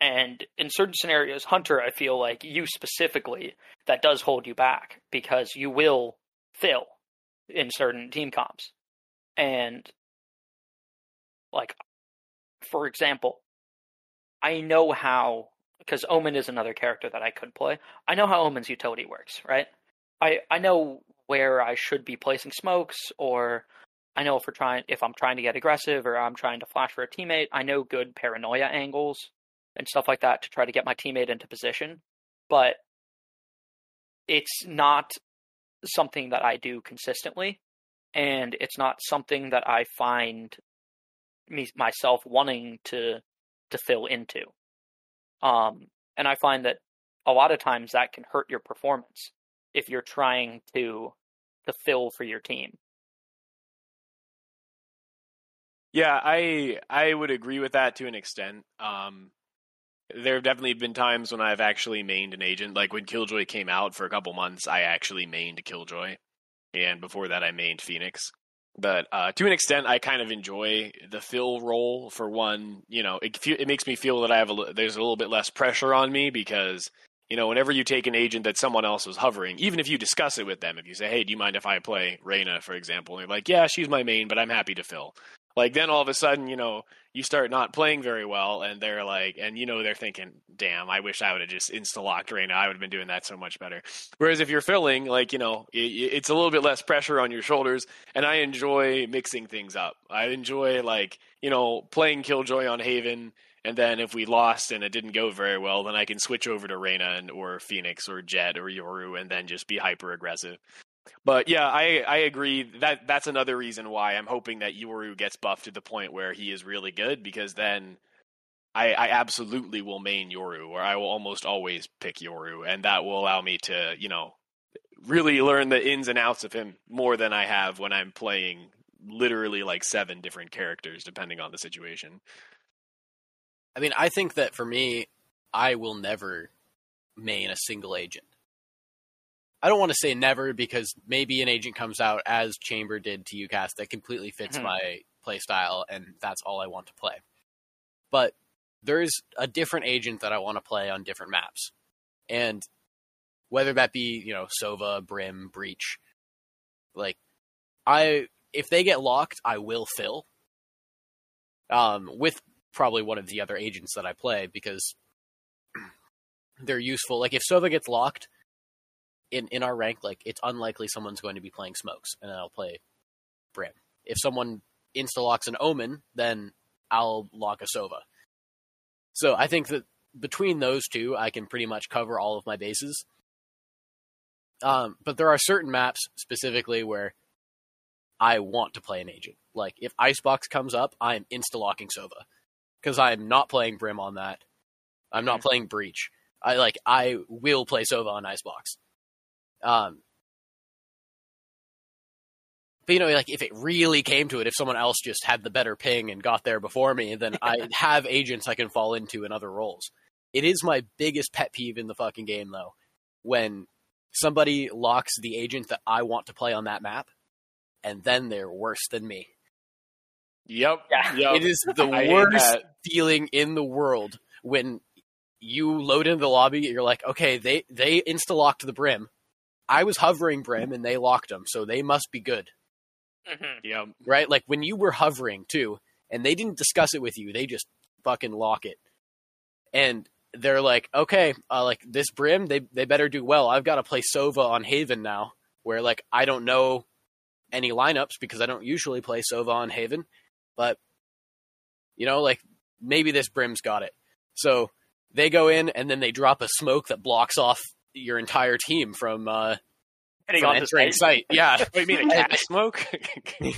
And in certain scenarios, Hunter, I feel like you specifically, that does hold you back because you will fill in certain team comps. And like for example, I know how because Omen is another character that I could play. I know how Omen's utility works, right? I I know where I should be placing smokes or I know if we're trying if I'm trying to get aggressive or I'm trying to flash for a teammate, I know good paranoia angles and stuff like that to try to get my teammate into position. But it's not something that I do consistently, and it's not something that I find me myself wanting to to fill into. Um, and I find that a lot of times that can hurt your performance if you're trying to to fill for your team. Yeah, I I would agree with that to an extent. Um, there have definitely been times when I've actually mained an agent. Like when Killjoy came out for a couple months, I actually mained Killjoy, and before that, I mained Phoenix. But uh, to an extent, I kind of enjoy the fill role. For one, you know, it it makes me feel that I have a there's a little bit less pressure on me because you know, whenever you take an agent that someone else was hovering, even if you discuss it with them, if you say, "Hey, do you mind if I play Reyna, for example?" and they're like, "Yeah, she's my main, but I'm happy to fill." Like then all of a sudden, you know, you start not playing very well, and they're like, and you know, they're thinking, "Damn, I wish I would have just insta locked Reyna. I would have been doing that so much better." Whereas if you're filling, like you know, it, it's a little bit less pressure on your shoulders, and I enjoy mixing things up. I enjoy like you know playing Killjoy on Haven, and then if we lost and it didn't go very well, then I can switch over to Reyna and, or Phoenix or Jett or Yoru, and then just be hyper aggressive. But yeah, I I agree that that's another reason why I'm hoping that Yoru gets buffed to the point where he is really good because then I, I absolutely will main Yoru or I will almost always pick Yoru and that will allow me to you know really learn the ins and outs of him more than I have when I'm playing literally like seven different characters depending on the situation. I mean, I think that for me, I will never main a single agent. I don't want to say never because maybe an agent comes out as Chamber did to UCAS that completely fits mm-hmm. my play style, and that's all I want to play. But there's a different agent that I want to play on different maps, and whether that be you know Sova, Brim, Breach, like I if they get locked, I will fill. Um, with probably one of the other agents that I play because they're useful. Like if Sova gets locked, in in our rank, like it's unlikely someone's going to be playing smokes, and I'll play Brim. If someone insta locks an Omen, then I'll lock a Sova. So I think that between those two, I can pretty much cover all of my bases. Um, but there are certain maps specifically where I want to play an agent. Like if Icebox comes up, I'm insta locking Sova because I'm not playing Brim on that. I'm not mm-hmm. playing Breach. I like I will play Sova on Icebox. Um, but you know, like if it really came to it, if someone else just had the better ping and got there before me, then I have agents I can fall into in other roles. It is my biggest pet peeve in the fucking game, though, when somebody locks the agent that I want to play on that map, and then they're worse than me. Yep. Yeah. Yep. It is the worst feeling in the world when you load into the lobby. And you're like, okay, they they insta locked the brim. I was hovering Brim and they locked them, so they must be good. Mm-hmm. Yeah. Right? Like when you were hovering too, and they didn't discuss it with you, they just fucking lock it. And they're like, okay, uh, like this Brim, they they better do well. I've got to play Sova on Haven now, where like I don't know any lineups because I don't usually play Sova on Haven, but you know, like maybe this Brim's got it. So they go in and then they drop a smoke that blocks off your entire team from uh from entering site. Yeah. what do you mean a cat smoke?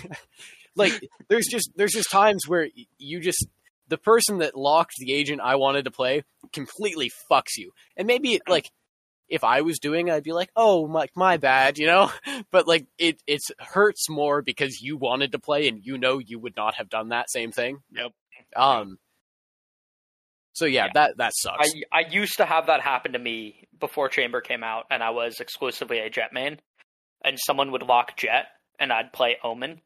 like there's just there's just times where you just the person that locked the agent I wanted to play completely fucks you. And maybe it, like if I was doing, it, I'd be like, "Oh, my my bad," you know. But like it it hurts more because you wanted to play and you know you would not have done that same thing. Yep. Um. So yeah, yeah, that that sucks. I I used to have that happen to me before Chamber came out, and I was exclusively a Jett main, and someone would lock Jett, and I'd play Omen,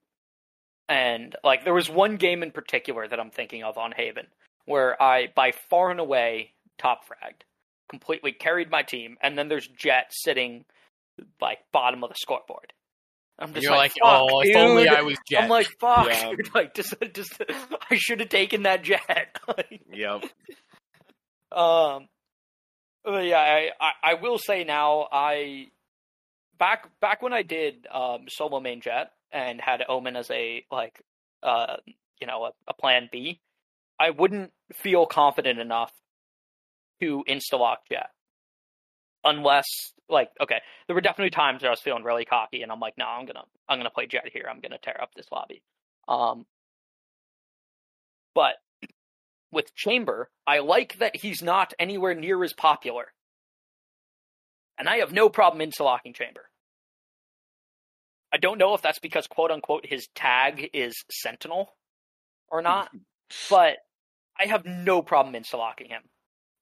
and like there was one game in particular that I'm thinking of on Haven where I by far and away top fragged, completely carried my team, and then there's Jett sitting like bottom of the scoreboard. I'm just You're like, like oh, dude. if only I was Jett. I'm like, fuck, yeah. like just, just, I should have taken that Jett. yep. Um, yeah, I, I, I will say now, I back back when I did um, solo main Jett and had Omen as a like, uh, you know, a, a plan B, I wouldn't feel confident enough to insta lock Jett unless like okay there were definitely times where i was feeling really cocky and i'm like no i'm gonna i'm gonna play Jett here. I'm gonna tear up this lobby. Um but with chamber i like that he's not anywhere near as popular. And i have no problem insta-locking chamber. I don't know if that's because quote unquote his tag is sentinel or not but i have no problem insta-locking him.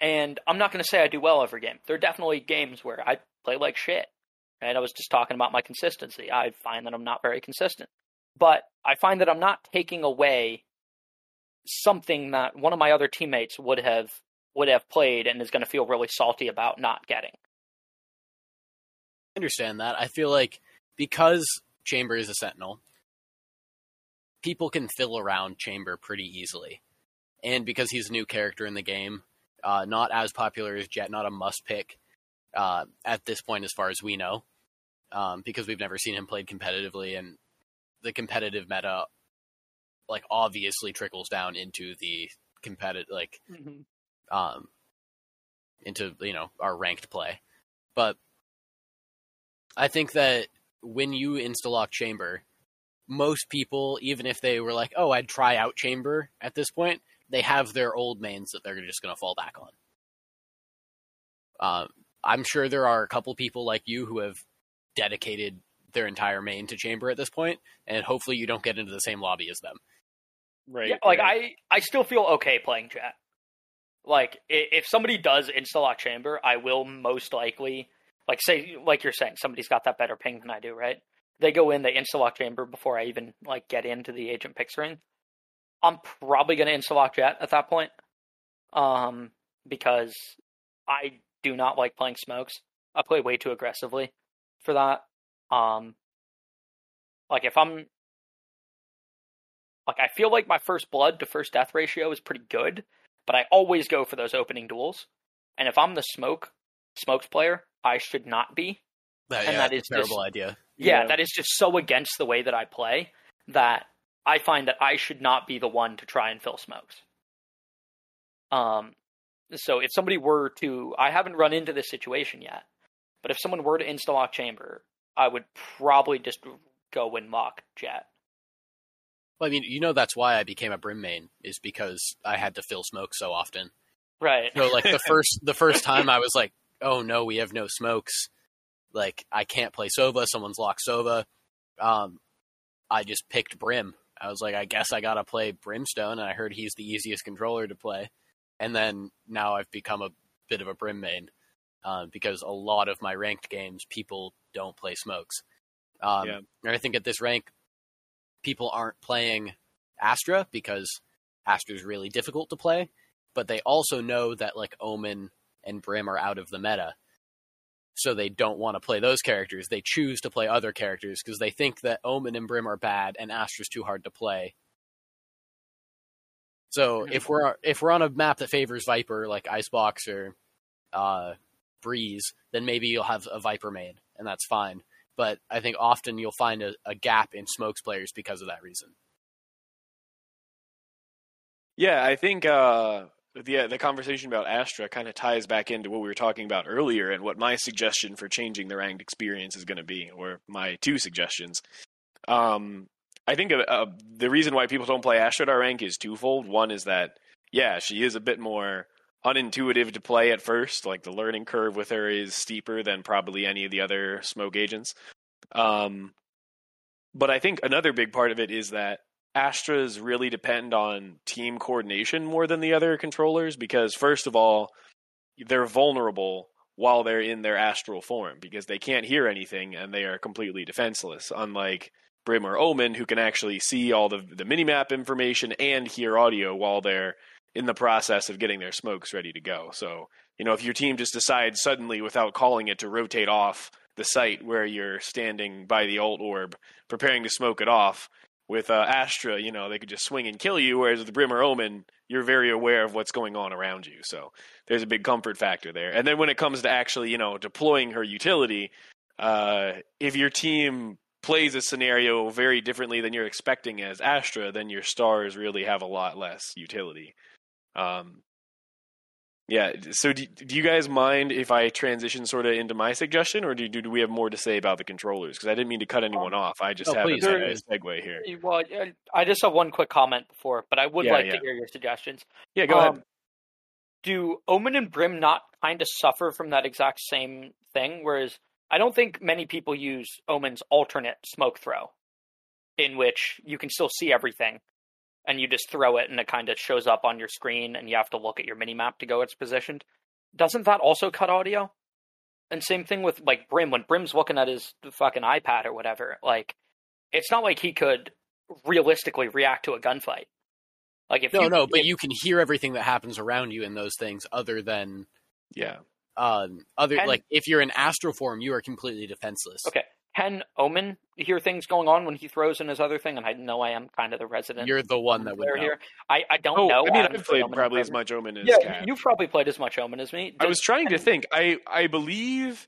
And I'm not going to say I do well every game. There are definitely games where I play like shit. And I was just talking about my consistency. I find that I'm not very consistent. But I find that I'm not taking away something that one of my other teammates would have would have played and is going to feel really salty about not getting. I understand that. I feel like because Chamber is a Sentinel, people can fill around Chamber pretty easily. And because he's a new character in the game, uh, not as popular as Jett, not a must pick uh, at this point, as far as we know, um, because we've never seen him played competitively, and the competitive meta, like obviously trickles down into the competitive, like, mm-hmm. um, into you know our ranked play. But I think that when you insta lock Chamber, most people, even if they were like, "Oh, I'd try out Chamber," at this point, they have their old mains that they're just going to fall back on. Um, I'm sure there are a couple people like you who have dedicated their entire main to chamber at this point, and hopefully you don't get into the same lobby as them. Right. Yeah, like right. I, I still feel okay playing Jett. Like if somebody does insta lock chamber, I will most likely like say like you're saying somebody's got that better ping than I do, right? They go in, they insta lock chamber before I even like get into the agent picks ring. I'm probably going to insta lock Jett at that point, um, because I do not like playing smokes. I play way too aggressively for that. Um, like if I'm like I feel like my first blood to first death ratio is pretty good, but I always go for those opening duels. And if I'm the smoke smokes player, I should not be. That, and yeah, that is a terrible just, idea. Yeah, yeah, that is just so against the way that I play that I find that I should not be the one to try and fill smokes. Um, so if somebody were to, I haven't run into this situation yet, but if someone were to install lock chamber, I would probably just go and mock Jett. Well, I mean, you know that's why I became a Brim main is because I had to fill smoke so often. Right. So like the first the first time I was like, oh no, we have no smokes. Like I can't play Sova. Someone's locked Sova. Um, I just picked Brim. I was like, I guess I gotta play Brimstone, and I heard he's the easiest controller to play. And then now I've become a bit of a Brim main uh, because a lot of my ranked games people don't play smokes. Um, yeah. And I think at this rank, people aren't playing Astra because Astra is really difficult to play, but they also know that like Omen and Brim are out of the meta. So they don't want to play those characters. They choose to play other characters because they think that Omen and Brim are bad and Astra's too hard to play. So if we're if we're on a map that favors Viper like Icebox or uh, Breeze, then maybe you'll have a Viper main, and that's fine. But I think often you'll find a, a gap in Smokes players because of that reason. Yeah, I think uh, the the conversation about Astra kind of ties back into what we were talking about earlier, and what my suggestion for changing the ranked experience is going to be, or my two suggestions. Um, I think uh, uh, the reason why people don't play our rank is twofold. One is that, yeah, she is a bit more unintuitive to play at first. Like the learning curve with her is steeper than probably any of the other smoke agents. Um, but I think another big part of it is that Astras really depend on team coordination more than the other controllers because, first of all, they're vulnerable while they're in their astral form because they can't hear anything and they are completely defenseless. Unlike Brim or Omen, who can actually see all the the minimap information and hear audio while they're in the process of getting their smokes ready to go. So, you know, if your team just decides suddenly without calling it to rotate off the site where you're standing by the alt orb, preparing to smoke it off, with uh, Astra, you know, they could just swing and kill you, whereas with Brim or Omen, you're very aware of what's going on around you. So there's a big comfort factor there. And then when it comes to actually, you know, deploying her utility, uh, if your team plays a scenario very differently than you're expecting as Astra, then your stars really have a lot less utility. Um, yeah. So do, do you guys mind if I transition sort of into my suggestion, or do, do we have more to say about the controllers? Because I didn't mean to cut anyone um, off. I just have please. a, a segue here. Well, I just have one quick comment before, but I would yeah, like yeah. to hear your suggestions. Yeah, go um, ahead. Do Omen and Brim not kind of suffer from that exact same thing? Whereas I don't think many people use Omen's alternate smoke throw, in which you can still see everything. and you just throw it and it kind of shows up on your screen and you have to look at your mini map to go it's positioned. Doesn't that also cut audio? And same thing with like Brim when Brim's looking at his fucking iPad or whatever. Like, it's not like he could realistically react to a gunfight. Like if no, you, no, but if- you can hear everything that happens around you in those things, other than Yeah. Um, other And- like if you're in astral form, you are completely defenseless. Okay. Can Omen hear things going on when he throws in his other thing? And I know I am kind of the resident You're the one that would player know. here. I, I don't Oh, know. I mean, I've played Omen probably as much Omen as Yeah, Cat. you've probably played as much Omen as me. I was trying to think. I I believe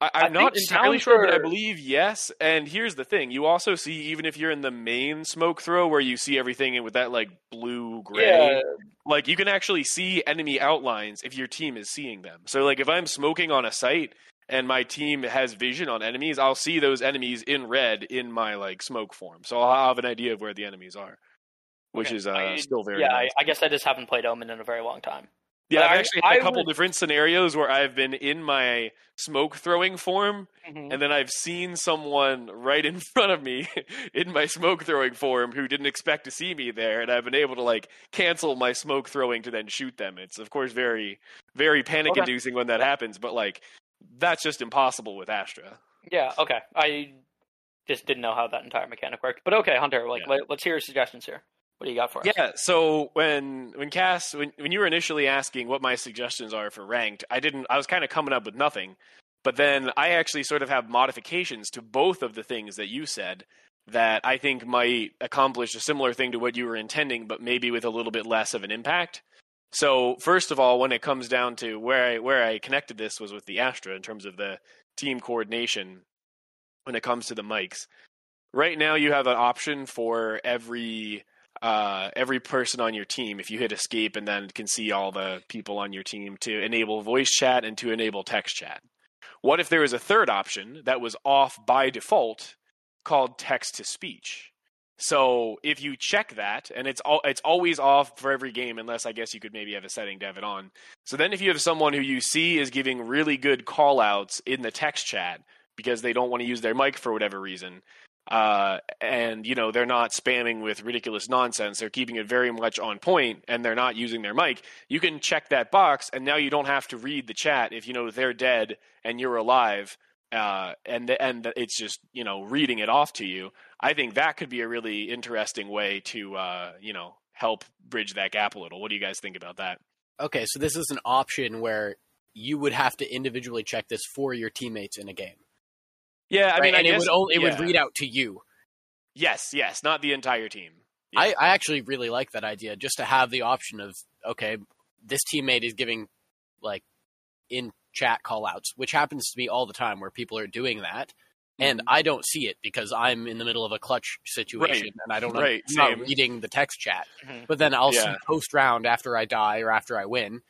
I, I'm not entirely sure, but I believe yes. And here's the thing: you also see even if you're in the main smoke throw where you see everything with that like blue gray, Yeah, like you can actually see enemy outlines if your team is seeing them. So like if I'm smoking on a site and my team has vision on enemies, I'll see those enemies in red in my like smoke form. So I'll have an idea of where the enemies are, which Okay. is uh, I- still very yeah. nice. I, I guess I just haven't played Omen in a very long time. Yeah, I've actually had a I couple would- different scenarios where I've been in my smoke throwing form, Mhm. and then I've seen someone right in front of me in my smoke throwing form who didn't expect to see me there, and I've been able to like cancel my smoke throwing to then shoot them. It's of course very, very panic inducing when that happens, but like that's just impossible with Astra. Yeah. Okay. I just didn't know how that entire mechanic worked. But okay, Hunter. Like, Yeah. let, us hear your suggestions here. What do you got for us? Yeah, so when when Cass when when you were initially asking what my suggestions are for ranked, I didn't I was kind of coming up with nothing. But then I actually sort of have modifications to both of the things that you said that I think might accomplish a similar thing to what you were intending, but maybe with a little bit less of an impact. So first of all, when it comes down to where I where I connected this was with the Astra in terms of the team coordination when it comes to the mics. Right now you have an option for every uh, every person on your team if you hit escape and then can see all the people on your team to enable voice chat and to enable text chat. What if there was a third option that was off by default called text to speech? So if you check that, and it's all it's always off for every game, unless I guess you could maybe have a setting to have it on. So then, if you have someone who you see is giving really good call outs in the text chat because they don't want to use their mic for whatever reason, uh, and you know they're not spamming with ridiculous nonsense, they're keeping it very much on point, and they're not using their mic. You can check that box, and now you don't have to read the chat if you know they're dead and you're alive uh, and and it's just you know reading it off to you. I think that could be a really interesting way to uh, you know help bridge that gap a little. What do you guys think about that? Okay, so this is an option where you would have to individually check this for your teammates in a game. Yeah, I right? mean, I and it would only, it would read out to you. Yes, yes, not the entire team. Yeah. I, I actually really like that idea, just to have the option of okay, this teammate is giving like in chat call outs, which happens to me all the time where people are doing that. And Mhm. I don't see it because I'm in the middle of a clutch situation Right. and I don't know Right, I'm not reading the text chat. Mhm. But then I'll see post round after I die or after I win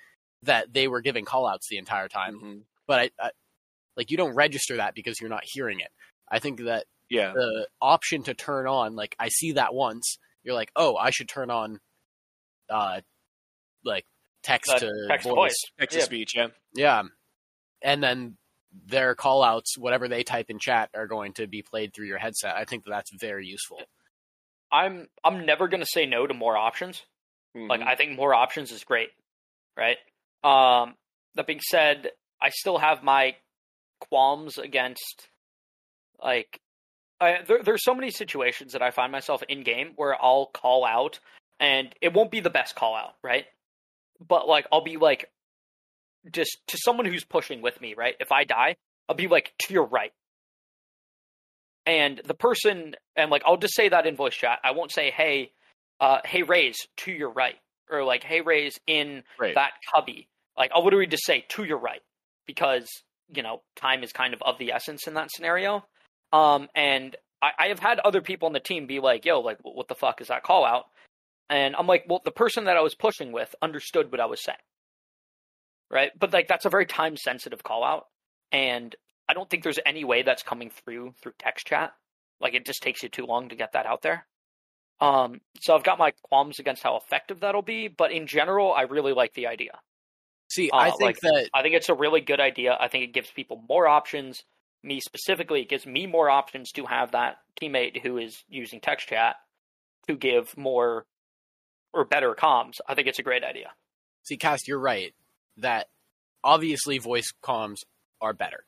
that they were giving call outs the entire time. Mhm. But I, I like you don't register that because you're not hearing it. I think that Yeah, the option to turn on like i see that once you're like oh i should turn on uh like text Uh, to text voice. voice. text Yeah. to speech. Yeah, yeah and then their call outs whatever they type in chat are going to be played through your headset i think that that's very useful I'm I'm never gonna say no to more options. Like Mhm. I think more options is great, right? Um, that being said, I still have my qualms against like I, there, there's so many situations that I find myself in game where I'll call out and it won't be the best call out, right? But like I'll be like just to someone who's pushing with me, right? If I die, I'll be like to your right. And the person and like I'll just say that in voice chat. I won't say, "Hey, uh hey Raze to your right." Or like, "Hey Raze in right. that cubby." Like I'll literally just say to your right because, you know, time is kind of of the essence in that scenario. Um, and I, I have had other people on the team be like, "Yo, like, what the fuck is that call out?" And I'm like, "Well, the person that I was pushing with understood what I was saying, right?" But like, that's a very time sensitive call out, and I don't think there's any way that's coming through through text chat. Like, it just takes you too long to get that out there. Um, so I've got my qualms against how effective that'll be, but in general, I really like the idea. See Uh, i think like- that I think it's a really good idea. I think it gives people more options. Me specifically, it gives me more options to have that teammate who is using text chat to give more or better comms, I think it's a great idea. See, Cast, you're right that obviously voice comms are better.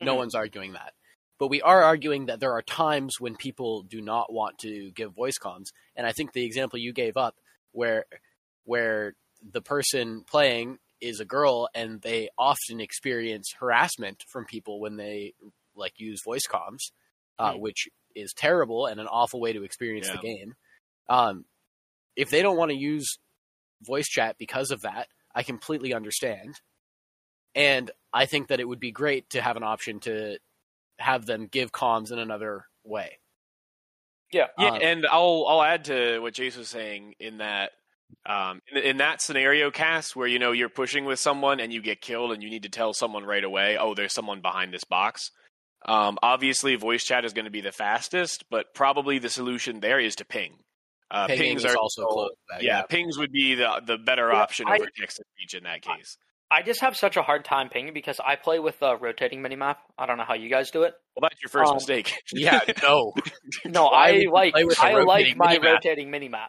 No Mhm. one's arguing that. But we are arguing that there are times when people do not want to give voice comms. And I think the example you gave up where where the person playing is a girl and they often experience harassment from people when they like use voice comms, uh, Mm. which is terrible and an awful way to experience the game. Um, if they don't want to use voice chat because of that, I completely understand. And I think that it would be great to have an option to have them give comms in another way. Yeah. Yeah, Um, and I'll I'll add to what Jace was saying in that um, in, in that scenario Cass where you know you're pushing with someone and you get killed and you need to tell someone right away, oh, there's someone behind this box. Um, obviously, voice chat is going to be the fastest, but probably the solution there is to ping. Uh, pings are also close. to that, yeah, pings would be the the better Yeah, option I- over text to speech in that case. I just have such a hard time pinging because I play with the rotating minimap. I don't know how you guys do it. Well, that's your first Um, mistake. yeah, no. No, I like play with a I like rotating my minimap? rotating minimap.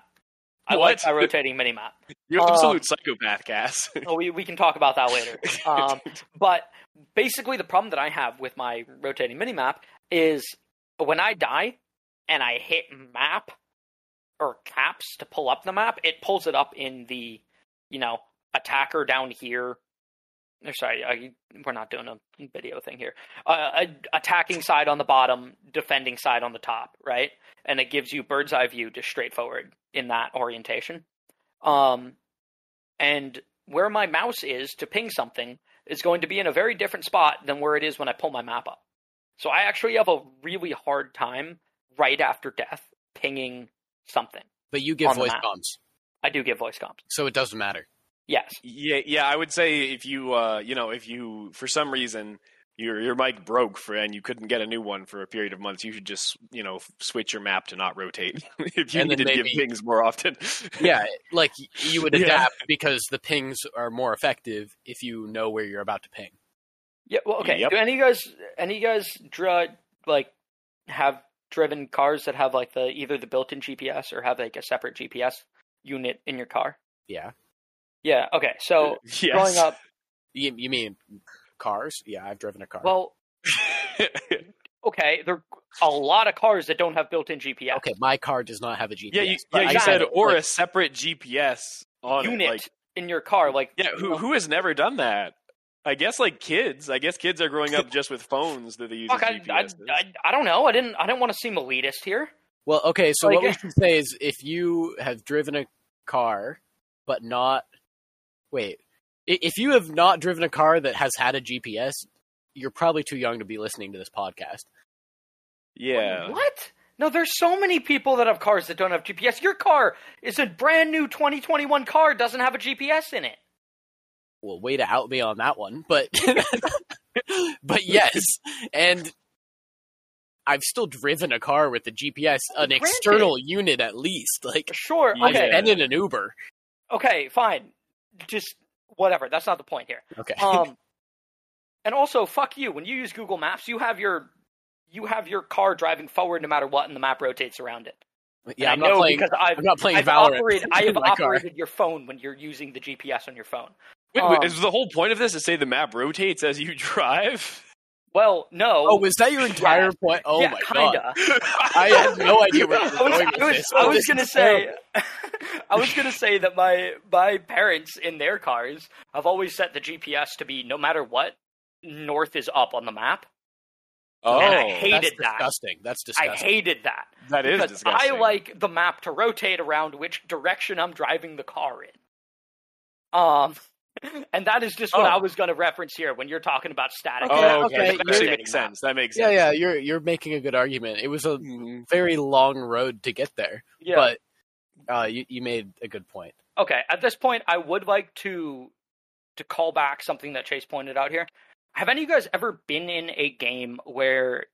I What? like my rotating minimap. You're Um, an absolute psychopath, Cass. Oh, we we can talk about that later. Um, but basically, the problem that I have with my rotating minimap is when I die and I hit map or caps to pull up the map, it pulls it up in the you know attacker down here. or Sorry, I, we're not doing a video thing here. Uh, attacking side on the bottom, defending side on the top, right? And it gives you bird's eye view, just straightforward in that orientation. Um, and where my mouse is to ping something is going to be in a very different spot than where it is when I pull my map up. So I actually have a really hard time right after death pinging something. But you give voice map. comms, I do give voice comms. so it doesn't matter. Yes. Yeah, yeah, I would say if you, uh, you know, if you for some reason your your mic broke for and you couldn't get a new one for a period of months, you should just, you know, switch your map to not rotate if you And then need to give maybe- pings more often. Yeah, like you would Yeah. adapt because the pings are more effective if you know where you're about to ping. Yeah. Well, okay. Yep. Do any of you guys, any of you guys, dri like, have driven cars that have like the either the built-in GPS or have like a separate GPS unit in your car? Yeah. Yeah. Okay. So yes. growing up, You, you mean cars? Yeah, I've driven a car. well, okay, there are a lot of cars that don't have built-in GPS. okay, my car does not have a GPS. yeah, you, but yeah, I you said it. or Like, a separate GPS on unit it. Like, in your car. Like, yeah, who who has never done that? I guess like kids. I guess kids are growing up just with phones that they use fuck, as I, I, I, I don't know. I didn't. I didn't want to seem elitist here. Well, okay, so Like- what we should say is if you have driven a car but not wait, i- if you have not driven a car that has had a GPS, you're probably too young to be listening to this podcast. yeah. What? No, there's so many people that have cars that don't have GPS. Your car is a brand new 2021 car. Doesn't have a GPS in it. Well, way to out me on that one, but but yes, and I've still driven a car with the GPS, an Granted. external unit at least. Like Sure. Okay. I've in an Uber. Okay. Fine. Just whatever. That's not the point here. Okay, Um, and also, fuck you. When you use Google Maps, you have your you have your car driving forward no matter what, and the map rotates around it. yeah, I'm I not know playing. because I've I'm not playing I've Valorant. operated, I have my car. operated your phone when you're using the GPS on your phone. Wait, wait, Um, is the whole point of this to say the map rotates as you drive? Well, no. Oh, was that your entire point? Oh yeah, my kinda. god! I had no idea where you were I was, going I with was, this. I was gonna say. I was gonna say that my my parents in their cars have always set the GPS to be no matter what, north is up on the map. Oh, And I That's hated that. disgusting. That's disgusting. I hated that that is because disgusting. I like the map to rotate around which direction I'm driving the car in. Um, and that is just what Oh. I was going to reference here when you're talking about static. Okay, Oh, okay, okay. That actually makes sense. That makes yeah, sense. yeah. Yeah. You're you're making a good argument. It was a Mhm. very long road to get there, Yeah. but uh, you you made a good point. Okay, at this point, I would like to to call back something that Chase pointed out here. Have any of you guys ever been in a game where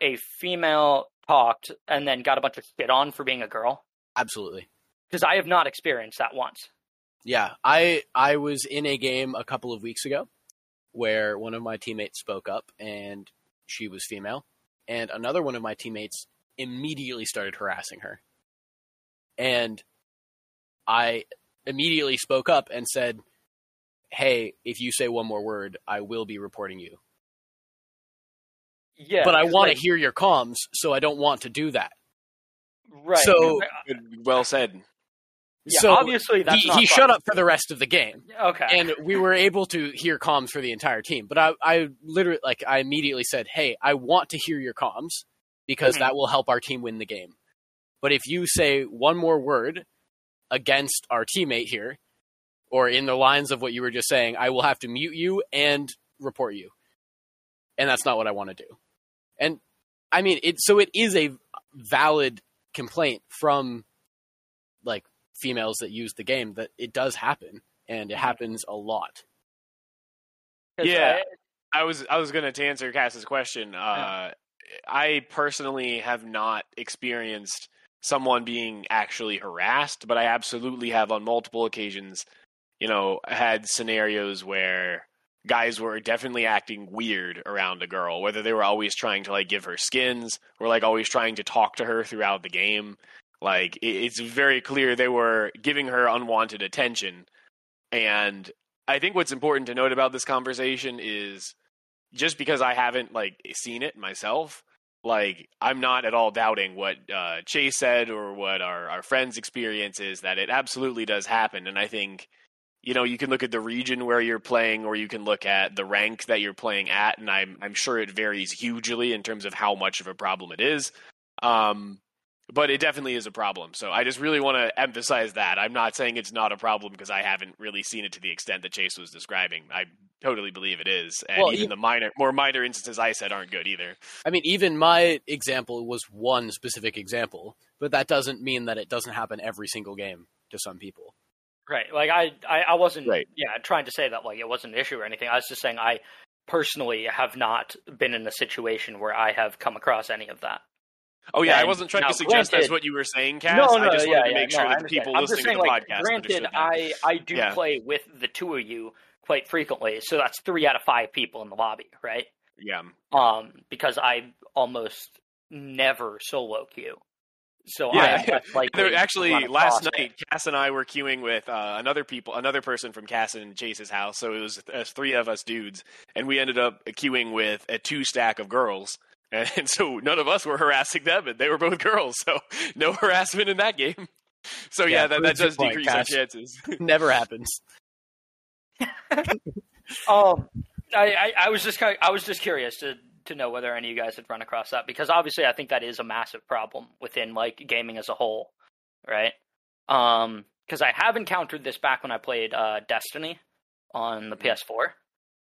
a female talked and then got a bunch of shit on for being a girl? Absolutely. Because I have not experienced that once. Yeah, I I was in a game a couple of weeks ago where one of my teammates spoke up and she was female, and another one of my teammates immediately started harassing her. And I immediately spoke up and said, "Hey, if you say one more word, I will be reporting you." Yeah, but I want like, to hear your comms, so I don't want to do that. Right. so- Good- Well said. Yeah, so obviously that's he, not he shut up for the rest of the game, Okay. and we were able to hear comms for the entire team. But I, I literally, like, I immediately said, "Hey, I want to hear your comms because Mhm. that will help our team win the game." But if you say one more word against our teammate here, or in the lines of what you were just saying, I will have to mute you and report you. And that's not what I want to do. And I mean, it so it is a valid complaint from like females that use the game that it does happen and it happens a lot. Yeah. I- I was I was going to answer Cass's question. Uh, I personally have not experienced someone being actually harassed, but I absolutely have on multiple occasions, you know, had scenarios where guys were definitely acting weird around a girl, whether they were always trying to like give her skins or like always trying to talk to her throughout the game. Like it's very clear they were giving her unwanted attention. And I think what's important to note about this conversation is just because I haven't like seen it myself, like I'm not at all doubting what uh, Chase said or what our our friends' experience is that it absolutely does happen, and I think you know you can look at the region where you're playing, or you can look at the rank that you're playing at, and I'm I'm sure it varies hugely in terms of how much of a problem it is. Um, but it definitely is a problem. So I just really want to emphasize that. I'm not saying it's not a problem because I haven't really seen it to the extent that Chase was describing. I totally believe it is. And Well, even the minor more minor instances I said aren't good either. I mean, even my example was one specific example, but that doesn't mean that it doesn't happen every single game to some people. Right. Like I, I, I wasn't Right. yeah, trying to say that like it wasn't an issue or anything. I was just saying I personally have not been in a situation where I have come across any of that. Oh yeah, I wasn't trying now, to suggest granted- that's what you were saying, Cass. no, no, I no, just yeah, wanted to make no, sure I that the people I'm listening saying, to the like, podcast granted. I, I do Yeah. play with the two of you quite frequently, so that's three out of five people in the lobby, right? Yeah. Um, because I almost never solo queue. So Yeah. I am less likely There, actually, last night, Cass and I were queuing with uh, another people, another person from Cass and Chase's house. So it was uh, three of us dudes, and we ended up queuing with a two stack of girls. And so none of us were harassing them, and they were both girls. So no harassment in that game. So yeah, Yeah, that, that proves your does point, decrease our Cass. chances. Never happens. Um, I, I, I was just kind of, I was just curious to to know whether any of you guys had run across that because obviously I think that is a massive problem within like gaming as a whole, right? Um, because I have encountered this back when I played uh, Destiny on the PS4.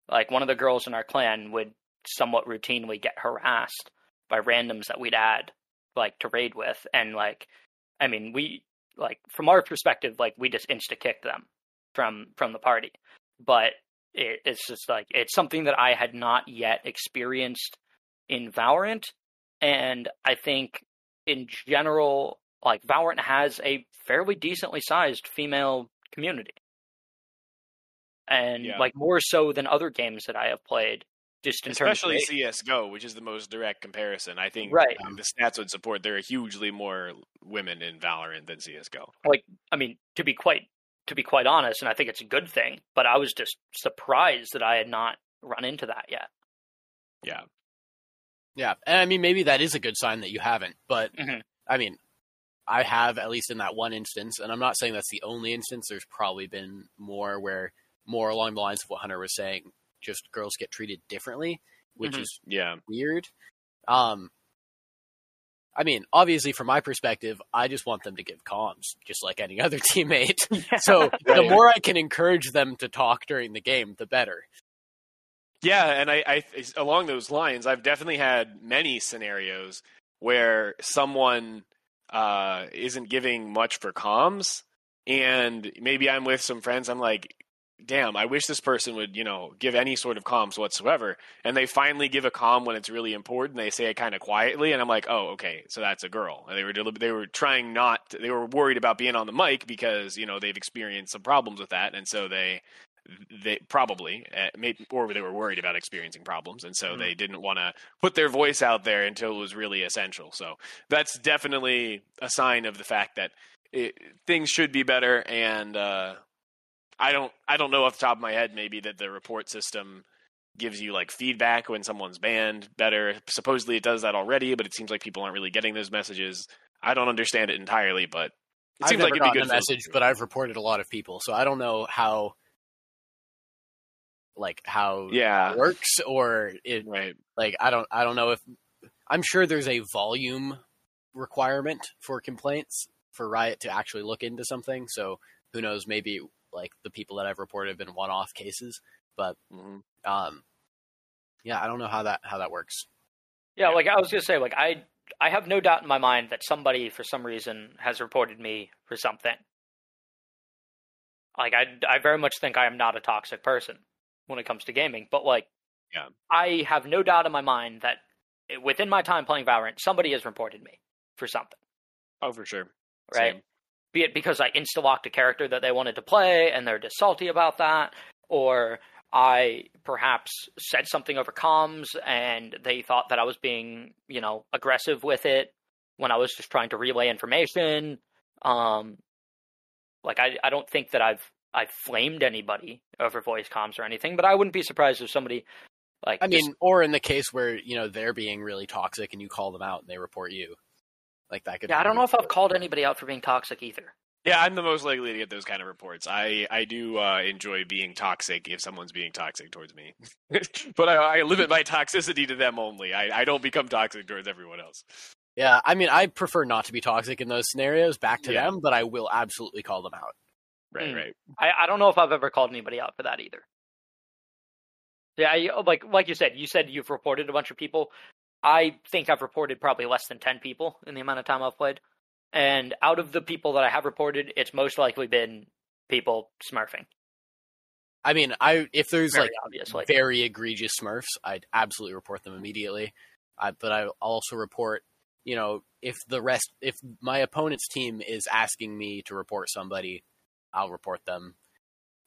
Like one of the girls in our clan would somewhat routinely get harassed by randoms that we'd add like to raid with, and like, I mean, we like from our perspective, like we just insta kicked them from from the party, but it, it's just like it's something that I had not yet experienced in Valorant, and I think in general, like Valorant has a fairly decently sized female community, and Yeah. like more so than other games that I have played. Just in Especially terms of CS:GO, which is the most direct comparison. I think Right. um, the stats would support there are hugely more women in Valorant than CS:GO. like I mean to be quite to be quite honest, and I think it's a good thing. But I was just surprised that I had not run into that yet. Yeah. Yeah, and I mean maybe that is a good sign that you haven't, but Mhm. I mean, I have at least in that one instance, and I'm not saying that's the only instance. There's probably been more where more along the lines of what Hunter was saying, just girls get treated differently, which Mhm. is Yeah. weird. Um, I mean, obviously, from my perspective, I just want them to give comms, just like any other teammate. So the more I can encourage them to talk during the game, the better. Yeah, and I, I along those lines, I've definitely had many scenarios where someone uh, isn't giving much for comms, and maybe I'm with some friends. I'm like, damn, I wish this person would, you know, give any sort of comms whatsoever. And they finally give a comm when it's really important. They say it kind of quietly, and I'm like, oh, okay, so that's a girl. And they were delib- they were trying not. They were worried about being on the mic because you know they've experienced some problems with that, and so they they probably uh, made, or they were worried about experiencing problems and so Mhm. they didn't want to put their voice out there until it was really essential so that's definitely a sign of the fact that it, things should be better, and uh, I don't I don't know off the top of my head maybe that the report system gives you like feedback when someone's banned better. Supposedly it does that already, but it seems like people aren't really getting those messages. I don't understand it entirely, but it I've seems like it'd be good. a message, but I've reported a lot of people, so I don't know how, like how yeah, it works or it right. like I don't I don't know if I'm sure there's a volume requirement for complaints for Riot to actually look into something. So who knows? Maybe like the people that I've reported have been one-off cases, but Mhm. um, yeah, I don't know how that how that works. Yeah, like I was gonna say, like I I have no doubt in my mind that somebody for some reason has reported me for something. Like I I very much think I am not a toxic person when it comes to gaming, but like Yeah. I have no doubt in my mind that within my time playing Valorant, somebody has reported me for something, Oh, for sure. right? Same. Be it because I insta locked a character that they wanted to play and they're just salty about that, or I perhaps said something over comms and they thought that I was being, you know, aggressive with it when I was just trying to relay information. Um, like I, I don't think that I've I've flamed anybody over voice comms or anything, but I wouldn't be surprised if somebody like I just- mean, or in the case where you know they're being really toxic and you call them out and they report you, like that could. yeah, I don't know if I've called anybody out for being toxic either. Yeah, I'm the most likely to get those kind of reports. I I do uh, enjoy being toxic if someone's being toxic towards me, but I, I limit my toxicity to them only. I, I don't become toxic towards everyone else. Yeah, I mean, I prefer not to be toxic in those scenarios. Back to Yeah. them, but I will absolutely call them out. Right, Hmm. right. I, I don't know if I've ever called anybody out for that either. Yeah, I, like like you said, you said you've reported a bunch of people. I think I've reported probably less than ten people in the amount of time I've played, and out of the people that I have reported, it's most likely been people smurfing. I mean, I if there's Very like obviously. very egregious Smurfs, I'd absolutely report them immediately. I, but I also report, you know, if the rest, if my opponent's team is asking me to report somebody, I'll report them.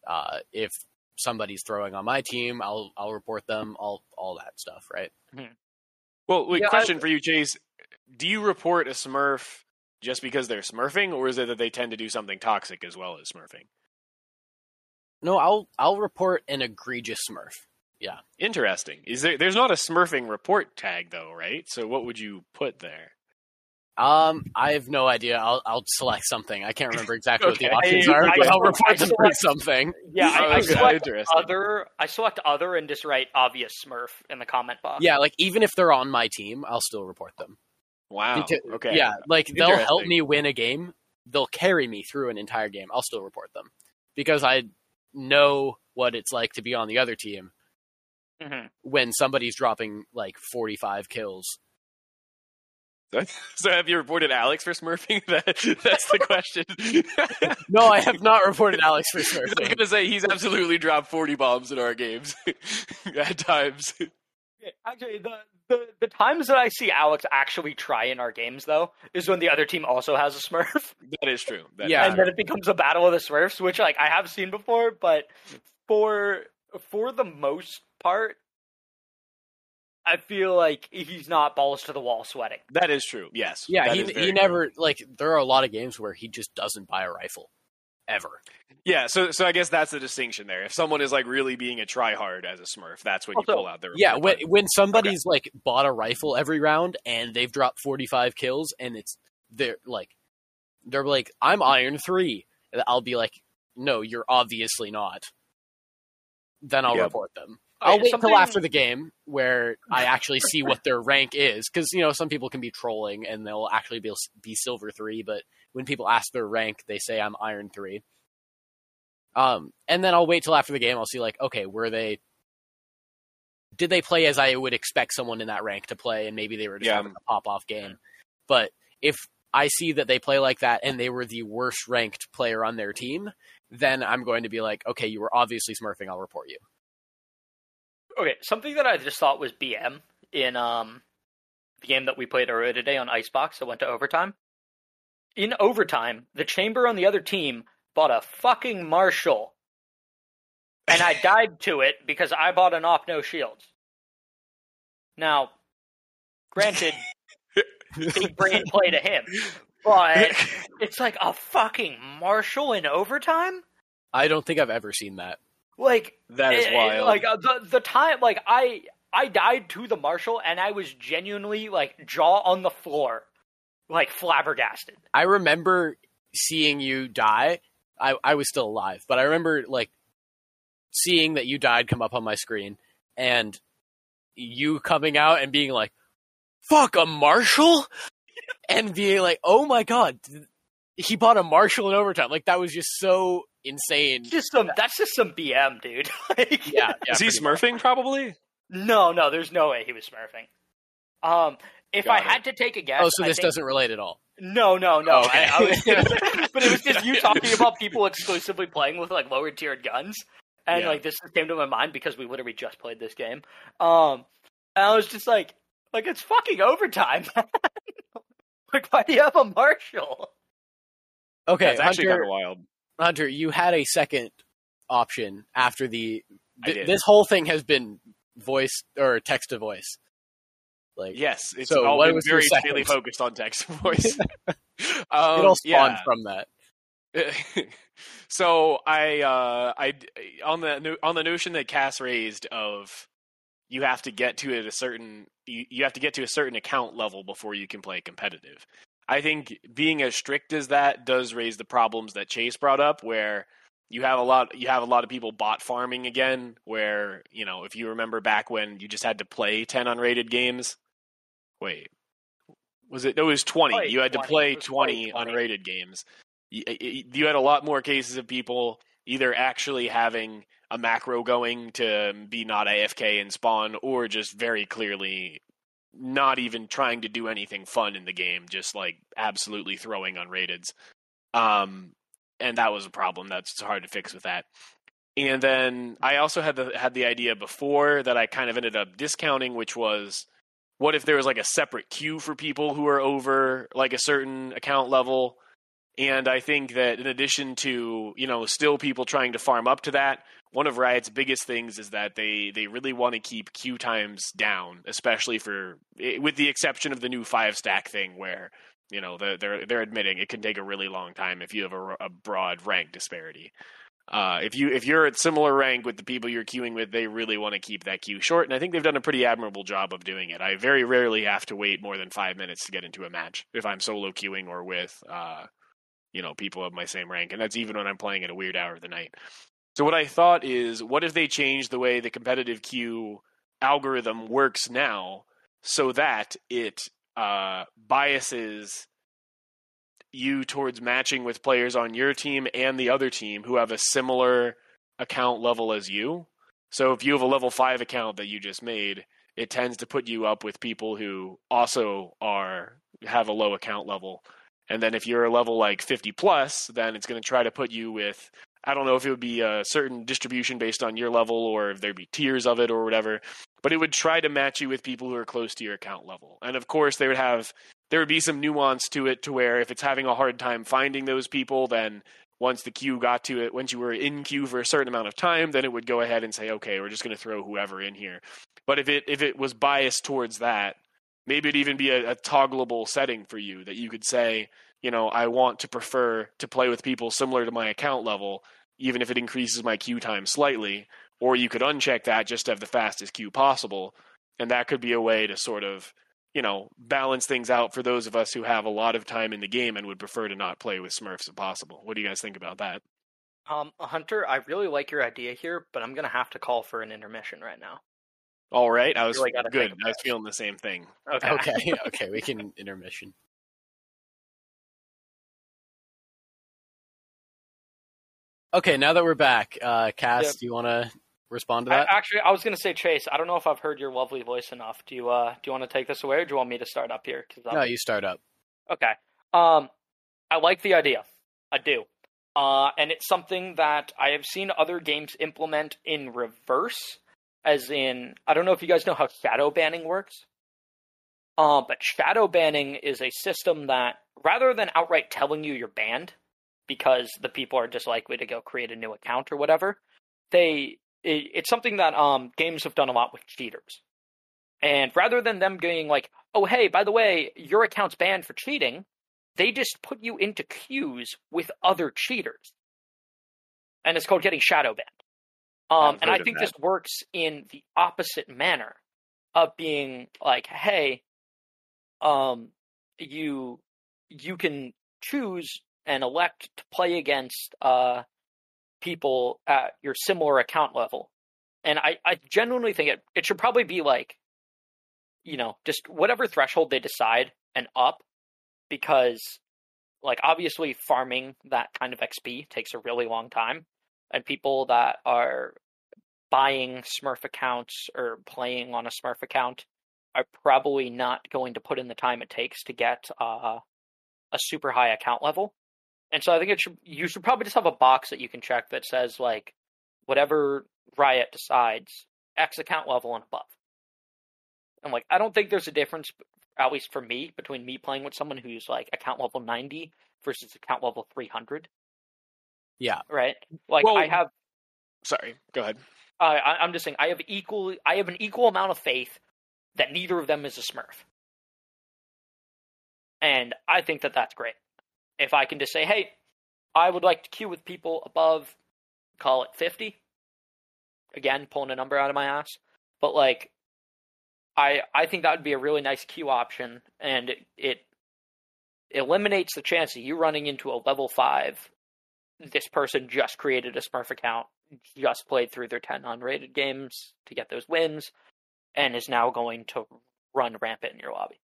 Uh, if somebody's throwing on my team, I'll I'll report them. All all that stuff, right? Well, wait, Yeah, I- question for you, Chase. Do you report a Smurf just because they're smurfing, or is it that they tend to do something toxic as well as smurfing? No, I'll I'll report an egregious Smurf. Yeah. Interesting. Is there? There's not a smurfing report tag though, right? So what would you put there? Um, I have no idea. I'll I'll select something. I can't remember exactly what the options are, I but I'll report them for select- something. yeah, I, I Okay, select other. I select other and just write obvious smurf in the comment box. Yeah, like even if they're on my team, I'll still report them. Wow. Because- okay. Yeah, like they'll help me win a game. They'll carry me through an entire game. I'll still report them because I know what it's like to be on the other team Mhm. when somebody's dropping like 45 kills. So have you reported Alex for smurfing? That, that's the question. No, I have not reported Alex for smurfing. I'm gonna say he's absolutely dropped forty bombs in our games at times. Actually, the, the the times that I see Alex actually try in our games, though, is when the other team also has a Smurf, That is true. That Yeah. is and then it becomes a battle of the Smurfs, which like I have seen before, but for for the most part, I feel like he's not balls to the wall sweating. That is true. Yes. Yeah, That he is he true. never like there are a lot of games where he just doesn't buy a rifle ever. Yeah. So so I guess that's the distinction there. If someone is like really being a tryhard as a Smurf, that's when you pull out their Yeah, when when somebody's like bought a rifle every round and they've dropped 45 kills and it's they're like they're like I'm iron 3. I'll be like no, you're obviously not. Then I'll Yeah. report them. Okay, I'll wait something- till after the game where I actually see what their rank is cuz you know some people can be trolling and they'll actually be be silver 3, but when people ask their rank, they say I'm iron 3. Um and then I'll wait till after the game I'll see like okay, were they did they play as I would expect someone in that rank to play, and maybe they were just Yeah. having a pop off game. But if I see that they play like that and they were the worst ranked player on their team, then I'm going to be like, okay, you were obviously smurfing. I'll report you. Okay, something that I just thought was BM in um the game that we played earlier today on Icebox that went to overtime. In overtime, the chamber on the other team bought a fucking Marshal. And I died to it because I bought an off no shields. Now, granted, big brain play to him. But it's like a fucking Marshal in overtime. I don't think I've ever seen that. Like that is it- it- wild. Like uh, the the time, like I I died to the marshal, and I was genuinely like jaw on the floor, like flabbergasted. I remember seeing you die. I, I was still alive, but I remember like seeing that you died come up on my screen and you coming out and being like, fuck a marshal? and being like, oh my god, he bought a Marshal in overtime. Like that was just so insane. Just some that's just some BM, dude. like, Yeah, yeah is he pretty much. smurfing? Probably. No, no, there's no way he was smurfing. Um, if I it. had to take a guess, Oh, so I this think- doesn't relate at all. No, no, no. Okay. I, I was, but it was just you talking about people exclusively playing with like lower tiered guns, and Yeah. like this came to my mind because we literally just played this game. Um, and I was just like, like it's fucking overtime. like, why do you have a marshal? Okay, That's actually kind of wild. Hunter, you had a second option after the. I th- did. this whole thing has been voice or text to voice. Like Yes, it's So all what been was very daily focused on text to voice. it um, all spawned yeah. from that. so I uh I on the on the notion that Cass raised of you have to get to it a certain you, you have to get to a certain account level before you can play competitive. I think being as strict as that does raise the problems that Chase brought up where you have a lot you have a lot of people bot farming again where, you know, if you remember back when you just had to play 10 unrated games. Wait. Was it no, it was 20. Played you had to play 20 20. unrated games y- y- you had a lot more cases of people either actually having a macro going to be not AFK and spawn, or just very clearly not even trying to do anything fun in the game, just like absolutely throwing on rateds. Um, and that was a problem. That's hard to fix with that. And then I also had the had the idea before that I kind of ended up discounting, which was what if there was like a separate queue for people who are over like a certain account level and I think that in addition to, you know, still people trying to farm up to that, one of Riot's biggest things is that they, they really want to keep queue times down, especially for, with the exception of the new five stack thing where, you know, they're, they're, they're admitting it can take a really long time if you have a, a broad rank disparity. Uh, if you if you're at similar rank with the people you're queuing with, they really want to keep that queue short, and I think they've done a pretty admirable job of doing it. I very rarely have to wait more than five minutes to get into a match if I'm solo queuing or with uh, you know, people of my same rank, and that's even when I'm playing at a weird hour of the night. So what I thought is, what if they change the way the competitive queue algorithm works now, so that it uh, biases you towards matching with players on your team and the other team who have a similar account level as you. So if you have a level five account that you just made, it tends to put you up with people who also are have a low account level. And then if you're a level like 50 plus, then it's going to try to put you with I don't know if it would be a certain distribution based on your level or if there'd be tiers of it or whatever, but it would try to match you with people who are close to your account level. And of course, they would have there would be some nuance to it to where if it's having a hard time finding those people, then once the queue got to it, once you were in queue for a certain amount of time, then it would go ahead and say, okay, we're just going to throw whoever in here. But if it if it was biased towards that, maybe it'd even be a, a toggleable setting for you that you could say, you know, I want to prefer to play with people similar to my account level, even if it increases my queue time slightly. Or you could uncheck that just to have the fastest queue possible, and that could be a way to sort of you know, balance things out for those of us who have a lot of time in the game and would prefer to not play with Smurfs if possible. What do you guys think about that? Um, Hunter, I really like your idea here, but I'm gonna have to call for an intermission right now. All right, I was Really good. I was feeling the same thing. Okay. Okay, okay, we can intermission. Okay, now that we're back, uh, Cass, do you want to respond to I, that? actually, I was gonna say Chase. I don't know if I've heard your lovely voice enough. Do you uh do you want to take this away, or do you want me to start up here? no, you start up. Okay. Um, I like the idea. I do. Uh, and it's something that I have seen other games implement in reverse, as in, I don't know if you guys know how shadow banning works. Uh, but shadow banning is a system that, rather than outright telling you you're banned, because the people are just likely to go create a new account or whatever, they it, it's something that um games have done a lot with cheaters. And rather than them being like, "Oh hey, by the way, your account's banned for cheating," they just put you into queues with other cheaters, and it's called getting shadow banned. Um, and I think this works in the opposite manner of being like, hey, um, you you can choose and elect to play against uh, people at your similar account level. And I, I genuinely think it, it should probably be like, you know, just whatever threshold they decide and up, because, like, obviously farming that kind of XP takes a really long time. And people that are buying Smurf accounts or playing on a Smurf account are probably not going to put in the time it takes to get uh, a super high account level. And so I think it should you should probably just have a box that you can check that says like whatever Riot decides X account level and above. And like I don't think there's a difference at least for me between me playing with someone who's like account level 90 versus account level 300. Yeah. Right? Like well, I have Sorry, go ahead. Uh, I, am just saying I have equal I have an equal amount of faith that neither of them is a Smurf, and I think that that's great. If I can just say, hey, I would like to queue with people above, call it 50. Again, pulling a number out of my ass, but like, I I think that would be a really nice queue option, and it, it eliminates the chance of you running into a level five. This person just created a Smurf account just played through their 10 unrated games to get those wins and is now going to run rampant in your lobby.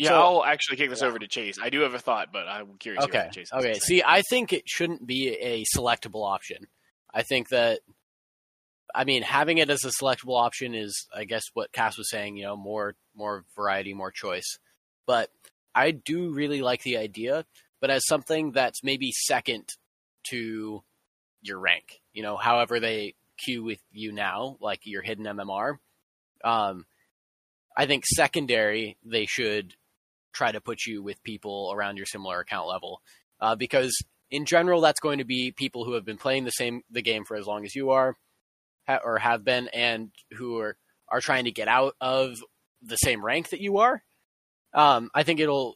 Yeah, so, I'll actually kick this yeah. over to Chase. I do have a thought, but I'm curious. Okay. Chase okay. See, I think it shouldn't be a selectable option. I think that, I mean, having it as a selectable option is, I guess, what Cass was saying. You know, more more variety, more choice. But I do really like the idea, but as something that's maybe second to your rank. You know, however they queue with you now, like your hidden MMR. Um, I think secondary they should try to put you with people around your similar account level, uh, because in general that's going to be people who have been playing the same the game for as long as you are, ha- or have been, and who are are trying to get out of the same rank that you are. Um, I think it'll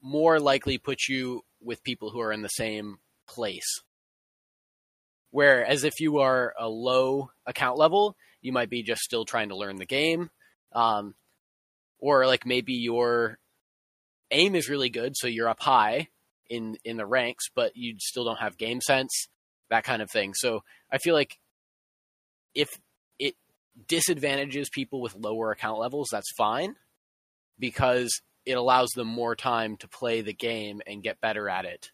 more likely put you with people who are in the same place. Whereas if you are a low account level, you might be just still trying to learn the game. Um, or like maybe your aim is really good, so you're up high in in the ranks, but you still don't have game sense, that kind of thing. So I feel like if it disadvantages people with lower account levels, that's fine because it allows them more time to play the game and get better at it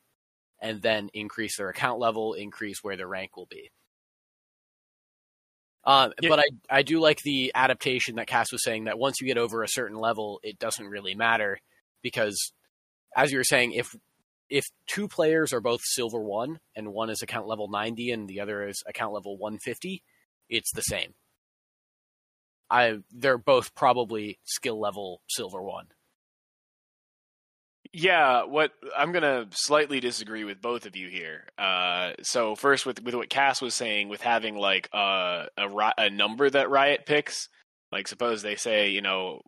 and then increase their account level, increase where their rank will be. Um, yeah. But I, I do like the adaptation that Cass was saying that once you get over a certain level, it doesn't really matter because, as you were saying, if if two players are both silver one and one is account level 90 and the other is account level 150, it's the same. I they're both probably skill level silver one. Yeah, what I'm gonna slightly disagree with both of you here. Uh, so first, with with what Cass was saying, with having like a, a a number that Riot picks, like suppose they say you know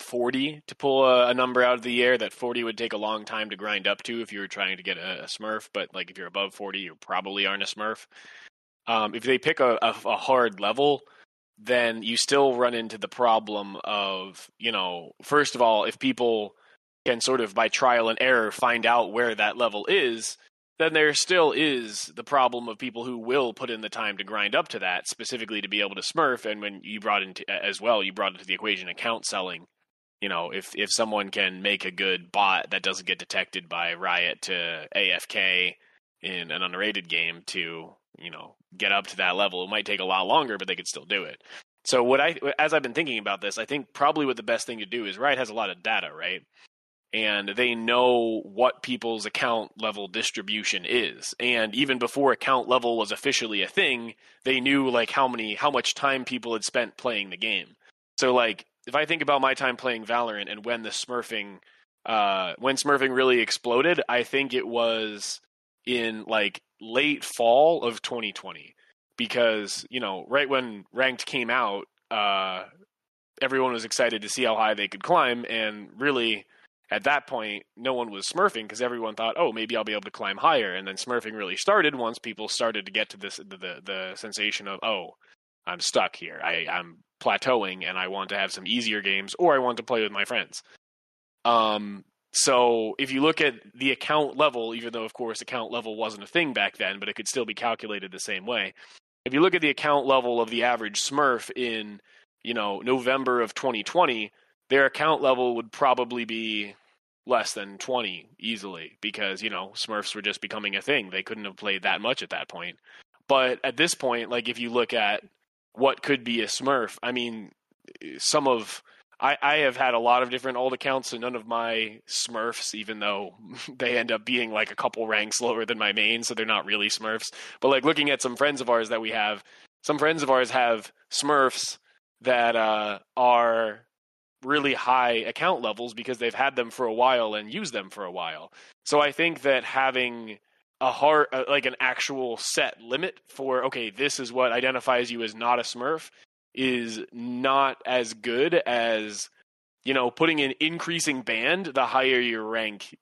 40 to pull a, a, number out of the air that 40 would take a long time to grind up to if you were trying to get a, a Smurf, but like if you're above 40, you probably aren't a Smurf. Um, if they pick a, a, hard level, then you still run into the problem of you know first of all if people can sort of by trial and error find out where that level is, then there still is the problem of people who will put in the time to grind up to that, specifically to be able to smurf. And when you brought into as well, you brought into the equation account selling. You know, if if someone can make a good bot that doesn't get detected by Riot to AFK in an unrated game to you know get up to that level, it might take a lot longer, but they could still do it. So what I as I've been thinking about this, I think probably what the best thing to do is Riot has a lot of data, right? and they know what people's account level distribution is. And even before account level was officially a thing, they knew like how many how much time people had spent playing the game. So like if I think about my time playing Valorant and when the smurfing uh when smurfing really exploded, I think it was in like late fall of 2020 because, you know, right when ranked came out, uh everyone was excited to see how high they could climb, and really at that point, no one was smurfing because everyone thought, oh, maybe I'll be able to climb higher. And then smurfing really started once people started to get to this the the, the sensation of, oh, I'm stuck here. I, I'm plateauing, and I want to have some easier games, or I want to play with my friends. Um, so if you look at the account level, even though of course account level wasn't a thing back then, but it could still be calculated the same way. If you look at the account level of the average Smurf in, you know, November of 2020, their account level would probably be less than 20 easily because, you know, Smurfs were just becoming a thing. They couldn't have played that much at that point. But at this point, like if you look at what could be a Smurf, I mean, some of I, I have had a lot of different old accounts, and none of my Smurfs, even though they end up being like a couple ranks lower than my main, so they're not really Smurfs. But like looking at some friends of ours that we have, some friends of ours have Smurfs that uh, are really high account levels because they've had them for a while and used them for a while. So I think that having a hard uh, like an actual set limit for okay, this is what identifies you as not a Smurf is not as good as you know putting an increasing band the higher your rank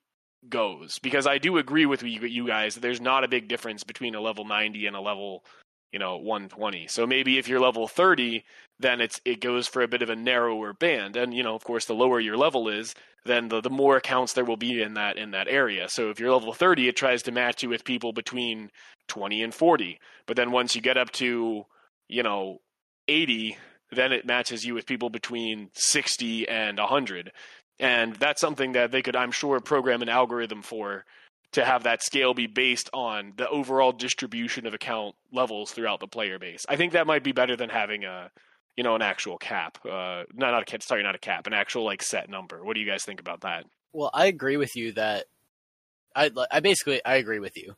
goes. Because I do agree with you, guys that there's not a big difference between a level 90 and a level you know 120 so maybe if you're level 30 then it's it goes for a bit of a narrower band. And you know of course the lower your level is then the, the more accounts there will be in that in that area. So if you're level 30 it tries to match you with people between 20 and 40 but then once you get up to you know 80 then it matches you with people between 60 and 100 and that's something that they could i'm sure program an algorithm for to have that scale be based on the overall distribution of account levels throughout the player base. I think that might be better than having a you know an actual cap. Uh, not not a cap. Sorry, not a cap. An actual like set number. What do you guys think about that? Well, I agree with you that I I basically I agree with you.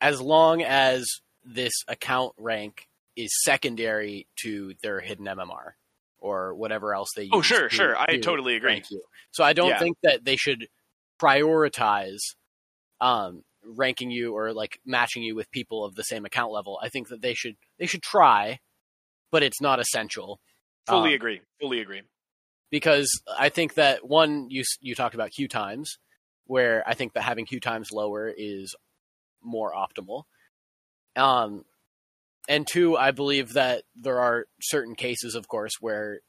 As long as this account rank is secondary to their hidden MMR or whatever else they oh, use. Oh, sure, to, sure. I to totally agree. So I don't Yeah. think that they should prioritize um, ranking you or like matching you with people of the same account level. I think that they should they should try, but it's not essential Fully Um, agree. Fully agree. because I think that one you you talked about queue times, where I think that having queue times lower is more optimal. Um, and two, I believe that there are certain cases, of course, where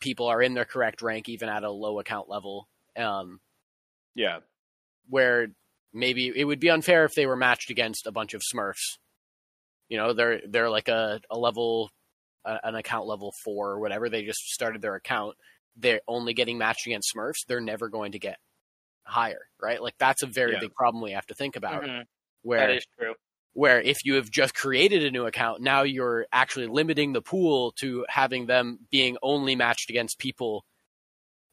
people are in their correct rank even at a low account level. Um, Yeah. where maybe it would be unfair if they were matched against a bunch of Smurfs. You know, they're they're like a, a level, a, an account level four or whatever. They just started their account. They're only getting matched against Smurfs. They're never going to get higher, right? Like that's a very Yeah. big problem we have to think about. Mhm. Where That is true. where if you have just created a new account, now you're actually limiting the pool to having them being only matched against people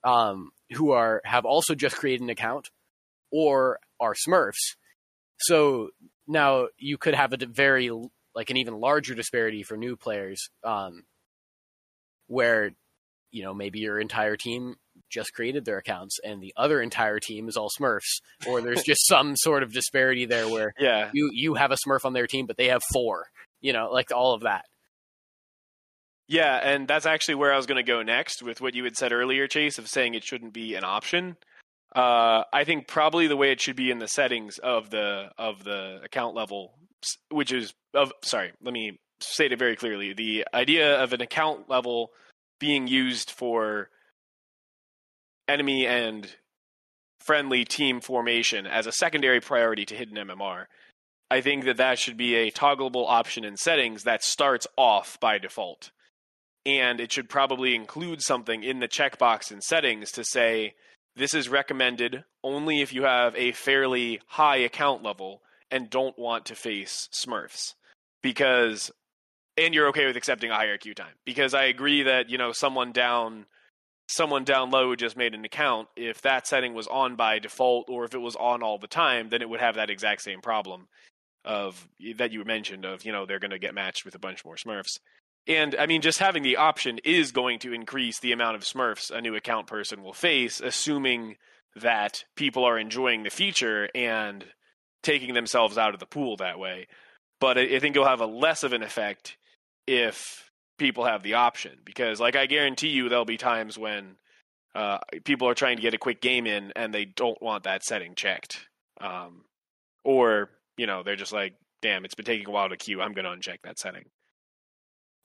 um, who are have also just created an account or are Smurfs. So now you could have a very like an even larger disparity for new players, um, where you know maybe your entire team just created their accounts and the other entire team is all Smurfs, or there's just some sort of disparity there where Yeah. you you have a Smurf on their team, but they have four. You know, like all of that. Yeah, and that's actually where I was going to go next with what you had said earlier, Chase, of saying it shouldn't be an option. Uh, I think probably the way it should be in the settings of the of the account level, which is of sorry, let me state it very clearly. The idea of an account level being used for enemy and friendly team formation as a secondary priority to hidden MMR. I think that that should be a toggleable option in settings that starts off by default. And it should probably include something in the checkbox in settings to say this is recommended only if you have a fairly high account level and don't want to face Smurfs. Because and you're okay with accepting a higher queue time. Because I agree that, you know, someone down someone down low just made an account, if that setting was on by default or if it was on all the time, then it would have that exact same problem of that you mentioned of, you know, they're going to get matched with a bunch more Smurfs. And I mean, just having the option is going to increase the amount of Smurfs a new account person will face, assuming that people are enjoying the feature and taking themselves out of the pool that way. But I think you'll have a less of an effect if people have the option because like I guarantee you there'll be times when uh, people are trying to get a quick game in and they don't want that setting checked. Um, or, you know, they're just like, damn, it's been taking a while to queue. I'm going to uncheck that setting.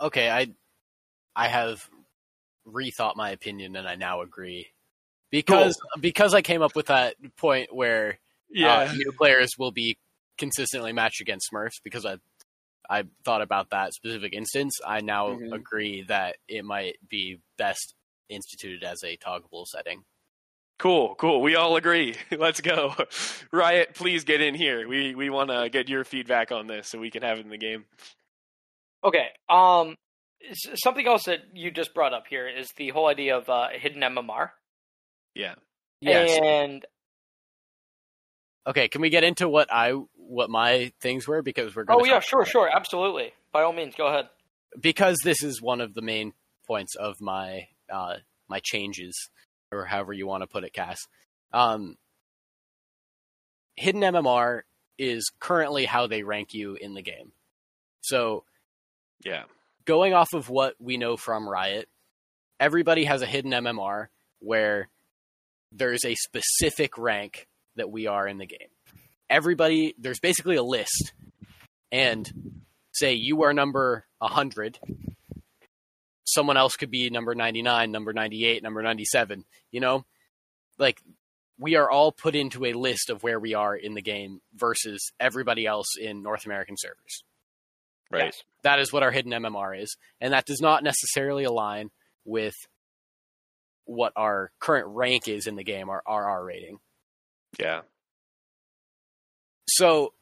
Okay, I I have rethought my opinion and I now agree. Because cool. because I came up with that point where yeah. Uh, new players will be consistently matched against Smurfs because I I thought about that specific instance. I now mm-hmm. agree that it might be best instituted as a toggleable setting. Cool, cool. We all agree. Let's go. Riot, please get in here. We we want to get your feedback on this so we can have it in the game. Okay. Um something else that you just brought up here is the whole idea of uh, hidden MMR. Yeah. Yes. And Okay, can we get into what I what my things were because we're going Oh yeah, sure, sure. Absolutely. By all means, go ahead. Because this is one of the main points of my uh my changes or however you want to put it, Cass. Um, hidden MMR is currently how they rank you in the game. So, yeah, going off of what we know from Riot, everybody has a hidden MMR where there's a specific rank that we are in the game. Everybody, there's basically a list, and say you are number 100 someone else could be number 99, number 98, number 97, you know? Like we are all put into a list of where we are in the game versus everybody else in North American servers. Right. Yes. That is what our hidden MMR is, and that does not necessarily align with what our current rank is in the game, our RR rating. Yeah. So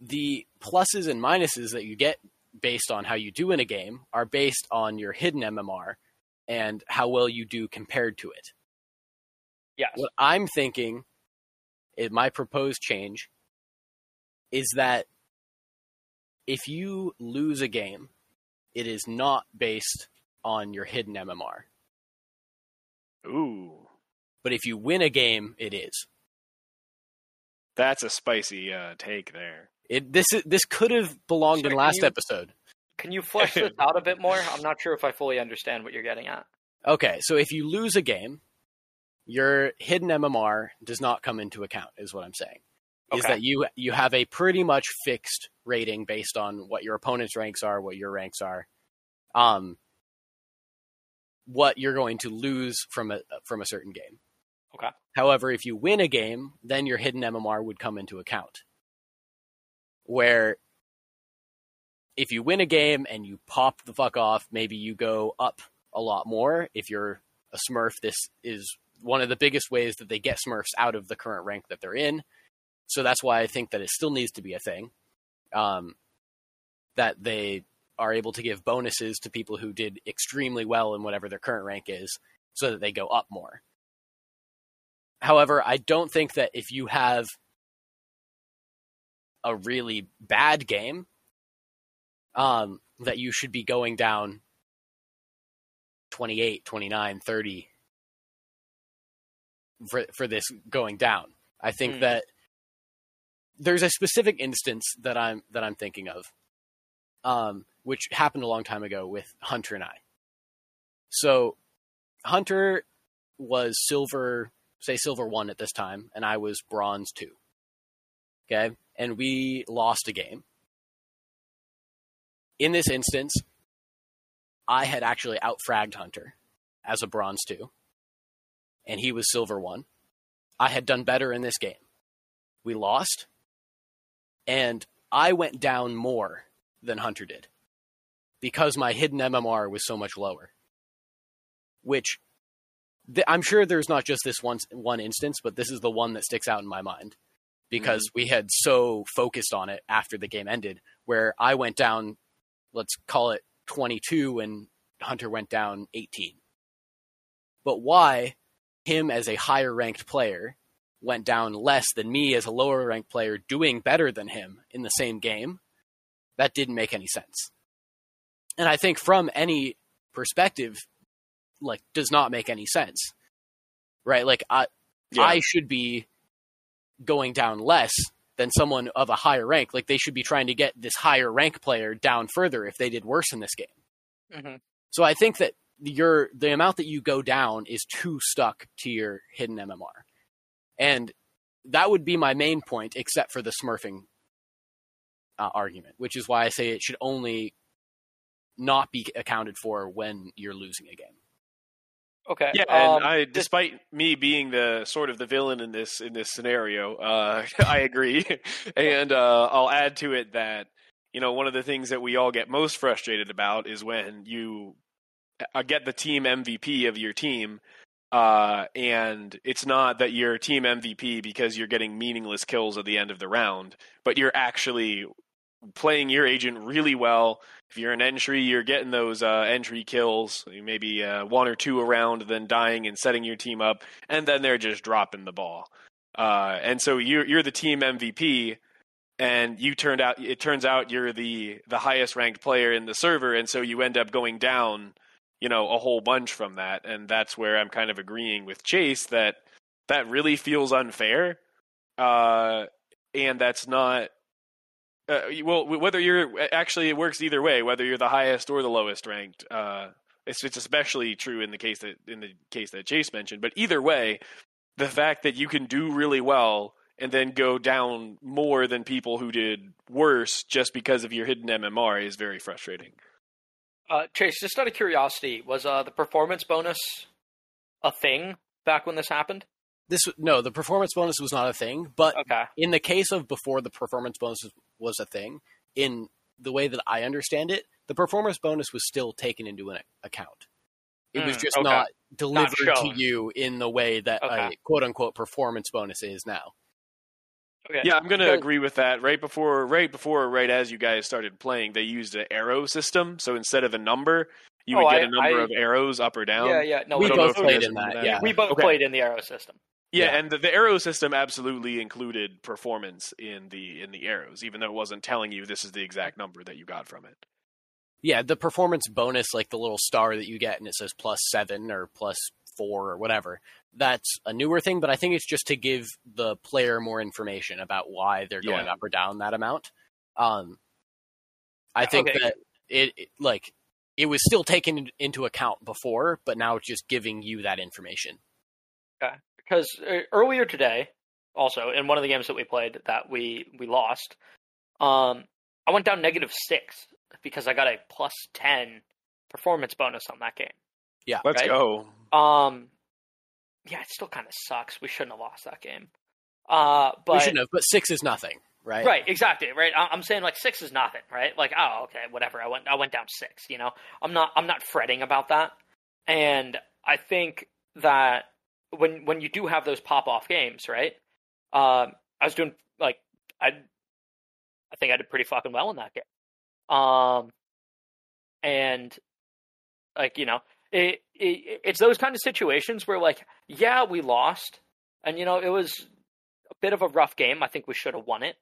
the pluses and minuses that you get based on how you do in a game are based on your hidden MMR and how well you do compared to it. Yes. What I'm thinking, in my proposed change, is that if you lose a game, it is not based on your hidden MMR. Ooh. But if you win a game, it is. That's a spicy uh, take there. It this this could have belonged in last you, episode. Can you flesh this out a bit more? I'm not sure if I fully understand what you're getting at. Okay, so if you lose a game, your hidden MMR does not come into account. Is what I'm saying. Okay. Is that you you have a pretty much fixed rating based on what your opponent's ranks are, what your ranks are, um, what you're going to lose from a from a certain game. Okay. However, if you win a game, then your hidden MMR would come into account where if you win a game and you pop the fuck off, maybe you go up a lot more. If you're a Smurf, this is one of the biggest ways that they get Smurfs out of the current rank that they're in. So that's why I think that it still needs to be a thing. Um, that they are able to give bonuses to people who did extremely well in whatever their current rank is so that they go up more. However, I don't think that if you have a really bad game, um, that you should be going down 28, 29, 30 for, for this going down. I think mm. that there's a specific instance that I'm that I'm thinking of, um, which happened a long time ago with Hunter and I. So, Hunter was silver, say silver one at this time, and I was bronze two. Okay, and we lost a game. In this instance, I had actually outfragged Hunter as a bronze two, and he was silver one. I had done better in this game. We lost, and I went down more than Hunter did because my hidden MMR was so much lower. Which th- I'm sure there's not just this one one instance, but this is the one that sticks out in my mind because mm-hmm. we had so focused on it after the game ended, where I went down, let's call it 22, and Hunter went down 18. But why him as a higher ranked player went down less than me as a lower ranked player doing better than him in the same game, that didn't make any sense. And I think from any perspective, like, does not make any sense. Right? Like, I, yeah. I should be going down less than someone of a higher rank. Like they should be trying to get this higher rank player down further if they did worse in this game. Mm-hmm. So I think that your the amount that you go down is too stuck to your hidden MMR, and that would be my main point, except for the smurfing uh, argument, which is why I say it should only not be accounted for when you're losing a game. Okay. Yeah, and um, I, this- despite me being the sort of the villain in this in this scenario, uh, I agree, and uh, I'll add to it that you know one of the things that we all get most frustrated about is when you uh, get the team MVP of your team, uh, and it's not that you're team MVP because you're getting meaningless kills at the end of the round, but you're actually playing your agent really well. If you're an entry, you're getting those uh, entry kills, maybe uh, one or two around, then dying and setting your team up, and then they're just dropping the ball. Uh, and so you're you're the team MVP, and you turned out it turns out you're the the highest ranked player in the server, and so you end up going down, you know, a whole bunch from that, and that's where I'm kind of agreeing with Chase that that really feels unfair, uh, and that's not uh, well, whether you're actually it works either way, whether you're the highest or the lowest ranked. Uh, it's it's especially true in the case that in the case that Chase mentioned. But either way, the fact that you can do really well and then go down more than people who did worse just because of your hidden MMR is very frustrating. Uh, Chase, just out of curiosity, was uh, the performance bonus a thing back when this happened? This no, the performance bonus was not a thing, but Okay. in the case of before the performance bonus was a thing, in the way that I understand it, the performance bonus was still taken into an account. It was Mm, just okay. not delivered to you in the way that a quote unquote performance bonus is now. Okay. Yeah, I'm gonna agree with that. Right before, right before, right as you guys started playing, they used an arrow system. So instead of a number, you Oh, would get I- a number I- of arrows up or down. Yeah, yeah. No, we I both know both if you played in that, that. yeah. we both Okay. played in the arrow system. Yeah, Yeah. and the, the arrow system absolutely included performance in the in the arrows, even though it wasn't telling you this is the exact number that you got from it. Yeah, the performance bonus, like the little star that you get and it says plus seven or plus four or whatever, that's a newer thing, but I think it's just to give the player more information about why they're going Yeah. up or down that amount. Um, I think Okay. that it, it like it was still taken into account before, but now it's just giving you that information. Okay, because uh, earlier today, also in one of the games that we played that we we lost, um, I went down negative six because I got a plus ten performance bonus on that game. Yeah, let's Right? go. Um, yeah, it still kind of sucks. We shouldn't have lost that game. Uh, but we shouldn't have, but six is nothing, right? Right, exactly. Right. I'm saying like six is nothing. Right. Like oh okay whatever. I went I went down six. You know I'm not I'm not fretting about that. And I think that when when you do have those pop off games, right? Um, I was doing like I I think I did pretty fucking well in that game. Um, and like you know it, it it's those kind of situations where like yeah we lost and you know it was a bit of a rough game. I think we should have won it.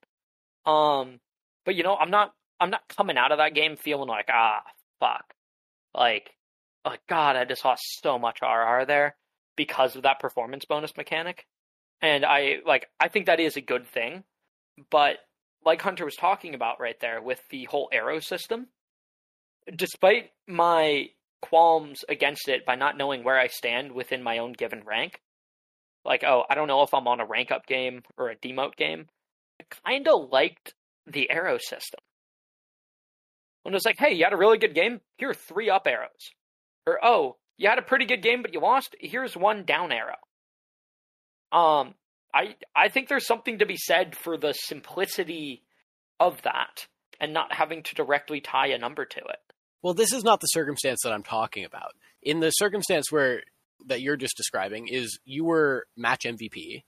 Um, but you know, I'm not I'm not coming out of that game feeling like ah fuck, like oh god, I just lost so much RR there because of that performance bonus mechanic. And I like I think that is a good thing, but like Hunter was talking about right there with the whole arrow system, despite my qualms against it by not knowing where I stand within my own given rank, like oh i don't know if i'm on a rank up game or a demote game. I kind of liked the arrow system. When it was like hey you had a really good game? Here are three up arrows. Or oh you had a pretty good game but you lost? Here's one down arrow. Um i i think there's something to be said for the simplicity of that and not having to directly tie a number to it Well, this is not the circumstance that I'm talking about. In the circumstance where that you're just describing is you were match MVP.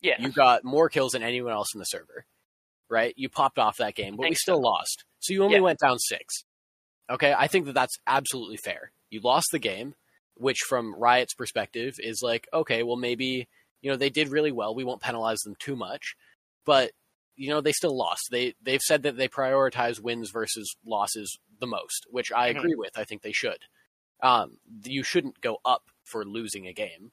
yeah You got more kills than anyone else in the server, right? You popped off that game, but we still so. lost. So you only Yeah. went down six. Okay, I think that that's absolutely fair. You lost the game, which from Riot's perspective is like, okay, well maybe you know they did really well. We won't penalize them too much, but you know they still lost. They they've said that they prioritize wins versus losses the most, which I Mhm. agree with. I think they should. Um, you shouldn't go up for losing a game,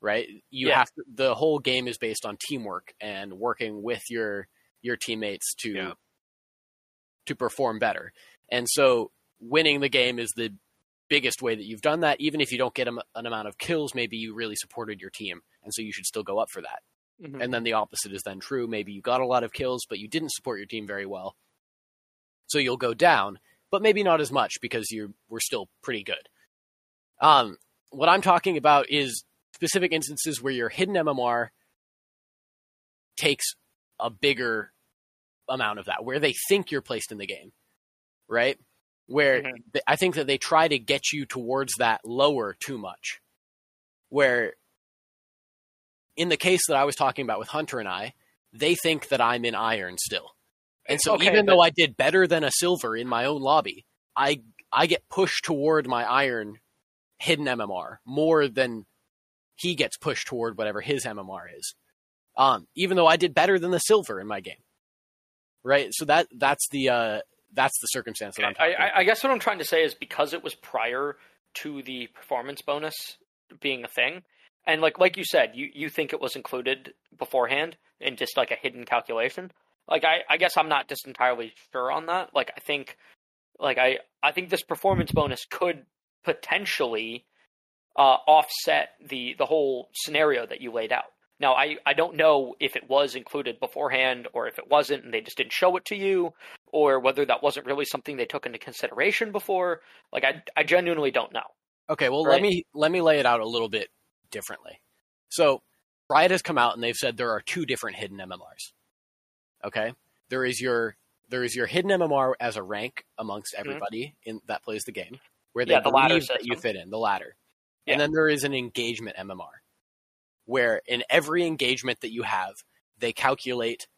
right? You Yeah. have to, the whole game is based on teamwork and working with your your teammates to Yeah. to perform better. And so winning the game is the biggest way that you've done that. Even if you don't get a, an amount of kills, maybe you really supported your team, and so you should still go up for that. Mhm. And then the opposite is then true. Maybe you got a lot of kills, but you didn't support your team very well. So you'll go down, but maybe not as much because you were still pretty good. Um, what I'm talking about is specific instances where your hidden MMR takes a bigger amount of that, where they think you're placed in the game, right? Where Mhm. th- I think that they try to get you towards that lower too much. Where in the case that I was talking about with Hunter and I, they think that I'm in iron still. And so Okay, even but- though I did better than a silver in my own lobby, I I get pushed toward my iron hidden MMR more than he gets pushed toward whatever his MMR is. Um, even though I did better than the silver in my game. Right? So that that's the uh that's the circumstance that I'm I, I guess what I'm trying to say is because it was prior to the performance bonus being a thing, and like like you said, you, you think it was included beforehand in just like a hidden calculation. Like I, I guess I'm not just entirely sure on that. Like I think like I, I think this performance bonus could potentially uh, offset the the whole scenario that you laid out. Now I, I don't know if it was included beforehand or if it wasn't and they just didn't show it to you or whether that wasn't really something they took into consideration before. Like I, I genuinely don't know. Okay, well Right. let me let me lay it out a little bit differently. So Riot has come out and they've said there are two different hidden MMRs. Okay? There is your there is your hidden MMR as a rank amongst everybody in that plays the game, where they Mm-hmm. Yeah, the ladder believe that you fit in, the ladder. Yeah. And then there is an engagement MMR, where in every engagement that you have, they calculate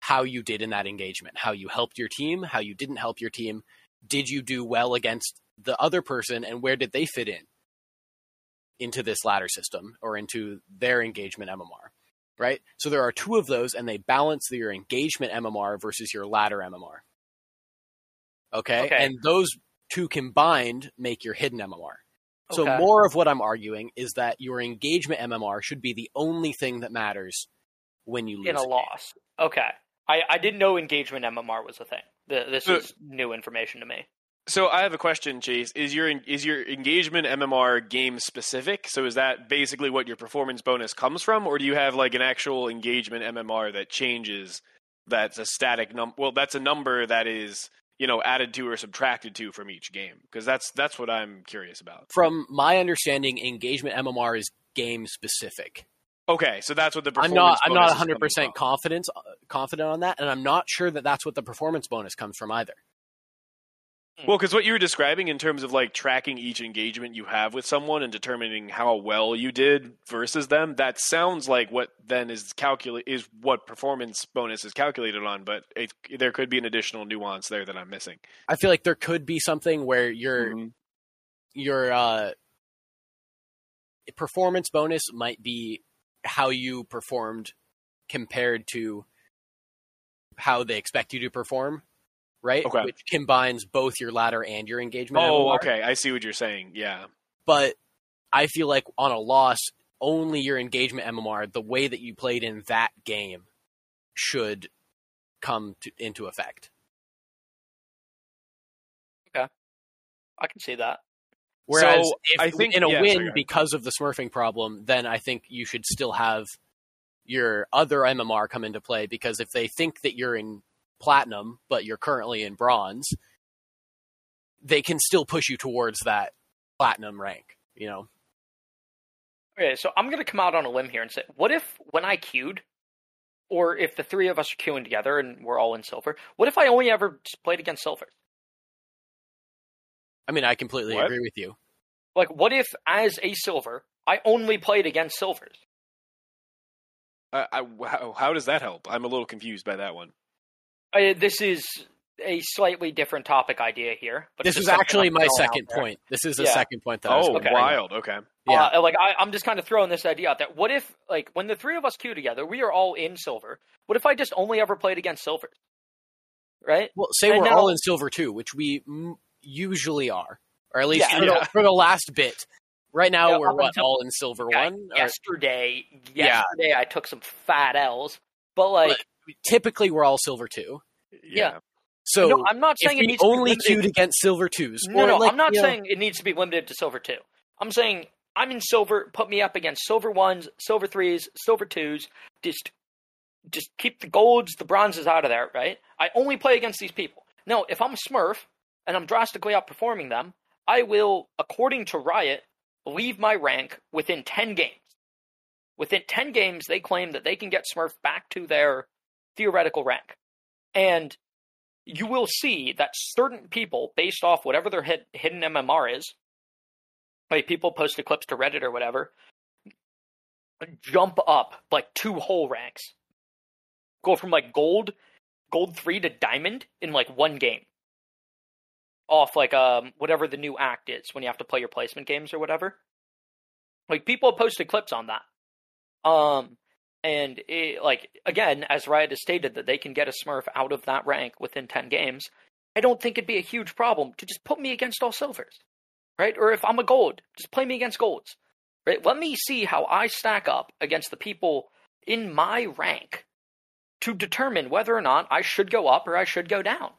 how you did in that engagement, how you helped your team, how you didn't help your team, did you do well against the other person, and where did they fit in into this ladder system or into their engagement MMR, right? So there are two of those, and they balance your engagement MMR versus your ladder MMR. Okay, Okay. and those two combined make your hidden MMR. So Okay. more of what I'm arguing is that your engagement MMR should be the only thing that matters when you lose in a game. loss. Okay. I, I didn't know engagement MMR was a thing. The, this uh, is new information to me. So I have a question, Chase. Is your is your engagement MMR game specific? So is that basically what your performance bonus comes from, or do you have like an actual engagement MMR that changes? That's a static number. Well, that's a number that is you know added to or subtracted to from each game. Because that's that's what I'm curious about. From my understanding, engagement MMR is game specific. Okay, so that's what the I'm not. I'm not 100 percent confident uh, confident on that, and I'm not sure that that's what the performance bonus comes from either. Well, because what you were describing in terms of like tracking each engagement you have with someone and determining how well you did versus them, that sounds like what then is calculate is what performance bonus is calculated on. But it, there could be an additional nuance there that I'm missing. I feel like there could be something where your Mhm. your uh, performance bonus might be how you performed compared to how they expect you to perform, right? Okay. Which combines both your ladder and your engagement. Oh, MMR. okay, I see what you're saying. Yeah, But I feel like on a loss, only your engagement MMR, the way that you played in that game, should come to, into effect. Okay. I can see that. Whereas So, if I think- in a yeah, win sorry, because of the smurfing problem, then I think you should still have your other MMR come into play because if they think that you're in platinum but you're currently in bronze, they can still push you towards that platinum rank. You know, Okay, so I'm going to come out on a limb here and say, what if when I queued, or if the three of us are queuing together and we're all in silver, what if I only ever played against silver? I mean, I completely What? agree with you. Like, what if as a silver, I only played against silvers? Uh, I, I, how, how does that help? I'm a little confused by that one. Uh, this is a slightly different topic idea here. But This it's is actually my second point. This is the Yeah. second point that I was Oh, okay. wild. Okay. Yeah. Uh, like I, I'm just kind of throwing this idea out there. What if, like, when the three of us queue together, we are all in silver. What if I just only ever played against silver? Right? Well, say And we're now- all in silver too, which we m- usually are, or at least Yeah. for, Yeah. The, for the last bit. Right now, Yeah, we're what until- all in silver Yeah, one. or- yesterday, Yeah. yesterday I took some fat L's, but like, But typically we're all silver two. Yeah. So no, I'm not saying if it we needs to be only limited- queued against silver twos. No, or no, like, I'm not you know- saying it needs to be limited to silver two. I'm saying I'm in silver. Put me up against silver ones, silver threes, silver twos. Just, just keep the golds, the bronzes out of there, right? I only play against these people. No, if I'm a Smurf and I'm drastically outperforming them, I will, according to Riot, leave my rank within ten games. Within ten games, they claim that they can get Smurf back to their theoretical rank, and you will see that certain people, based off whatever their hid- hidden MMR is, like people post clips to Reddit or whatever, jump up like two whole ranks, go from like gold, gold three to diamond in like one game, off like um whatever the new act is when you have to play your placement games or whatever. Like people posted clips on that. Um, and it, like again, as Riot has stated that they can get a Smurf out of that rank within ten games, I don't think it'd be a huge problem to just put me against all silvers, right? Or if I'm a gold, just play me against golds, right? Let me see how I stack up against the people in my rank to determine whether or not I should go up or I should go down.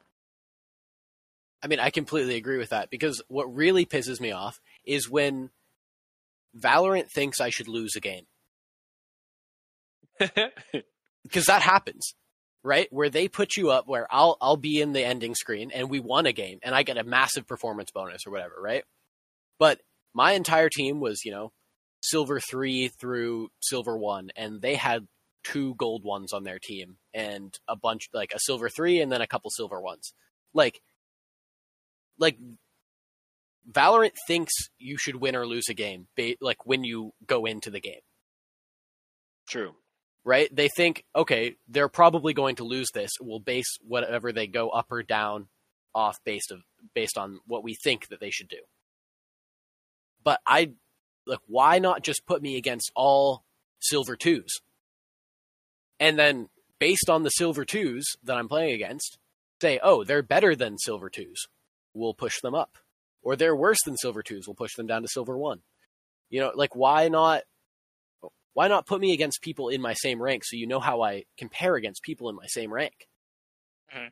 I mean, I completely agree with that because what really pisses me off is when Valorant thinks I should lose a game because that happens, right? Where they put you up where I'll I'll be in the ending screen and we won a game and I get a massive performance bonus or whatever, right? But my entire team was, you know, silver 3 through silver 1 and they had two gold ones on their team and a bunch like a silver 3 and then a couple silver ones. Like like Valorant thinks you should win or lose a game, ba- like when you go into the game, True. Right? They think, okay, they're probably going to lose this. We'll base whatever they go up or down off based of based on what we think that they should do. But I like, why not just put me against all silver twos, and then based on the silver twos that I'm playing against, say, oh, they're better than silver twos. We'll push them up or they're worse than silver twos. We'll push them down to silver one. You know, like why not? Why not put me against people in my same rank so you know how I compare against people in my same rank? Mm-hmm.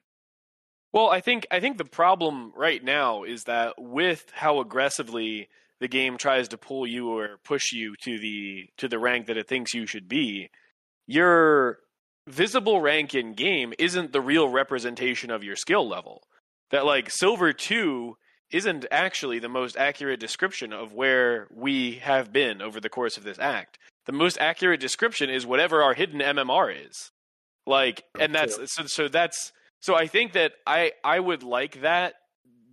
Well, I think I think the problem right now is that with how aggressively the game tries to pull you or push you to the to the rank that it thinks you should be, your visible rank in game isn't the real representation of your skill level. That like silver 2 isn't actually the most accurate description of where we have been over the course of this act. The most accurate description is whatever our hidden MMR is. Like oh, and that's so so that's so I think that I I would like that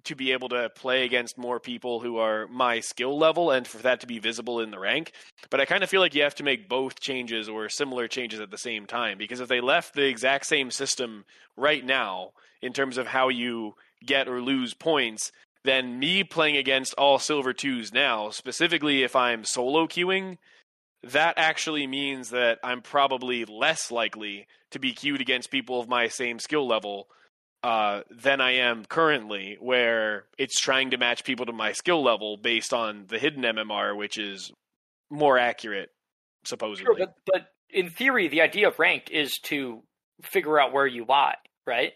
to be able to play against more people who are my skill level and for that to be visible in the rank. But I kind of feel like you have to make both changes or similar changes at the same time because if they left the exact same system right now in terms of how you get or lose points, then me playing against all silver twos now, specifically if I'm solo queuing, that actually means that I'm probably less likely to be queued against people of my same skill level uh, than I am currently, where it's trying to match people to my skill level based on the hidden MMR, which is more accurate, supposedly. Sure, but, but in theory, the idea of ranked is to figure out where you lie, right?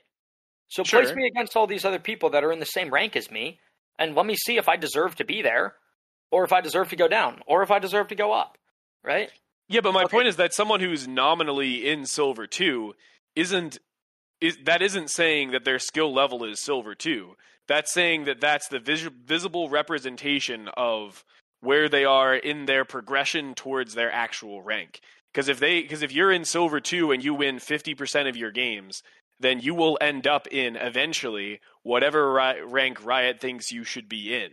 So place me against all these other people that are in the same rank as me, and let me see if I deserve to be there, or if I deserve to go down, or if I deserve to go up, right? Yeah, but my Okay. point is that someone who's nominally in silver two isn't is that isn't saying that their skill level is silver two. That's saying that that's the vis- visible representation of where they are in their progression towards their actual rank. Because if they because if you're in silver two and you win fifty percent of your games, then you will end up in eventually whatever ri- rank Riot thinks you should be in.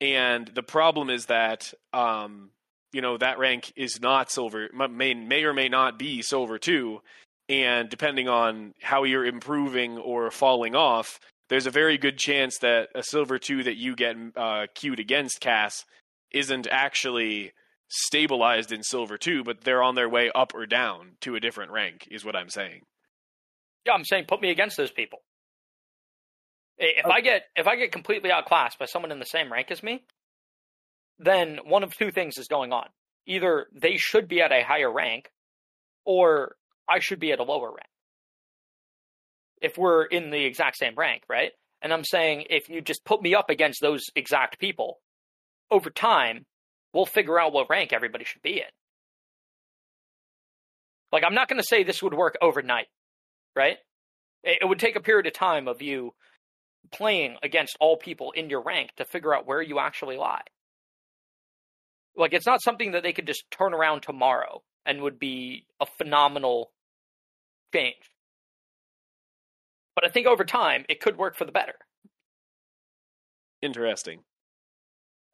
And the problem is that um, you know that rank is not silver may may or may not be silver two and depending on how you're improving or falling off there's a very good chance that a silver two that you get uh, queued against Cass isn't actually stabilized in silver two but they're on their way up or down to a different rank is what i'm saying. Yeah, I'm saying put me against those people. I- If I get if I get completely outclassed by someone in the same rank as me, then one of two things is going on. Either they should be at a higher rank, or I should be at a lower rank. if we're in the exact same rank, right? And I'm saying if you just put me up against those exact people, over time, we'll figure out what rank everybody should be in. Like, I'm not going to say this would work overnight, right? It would take a period of time of you playing against all people in your rank to figure out where you actually lie. Like, it's not something that they could just turn around tomorrow and would be a phenomenal change. But I think over time, it could work for the better. Interesting.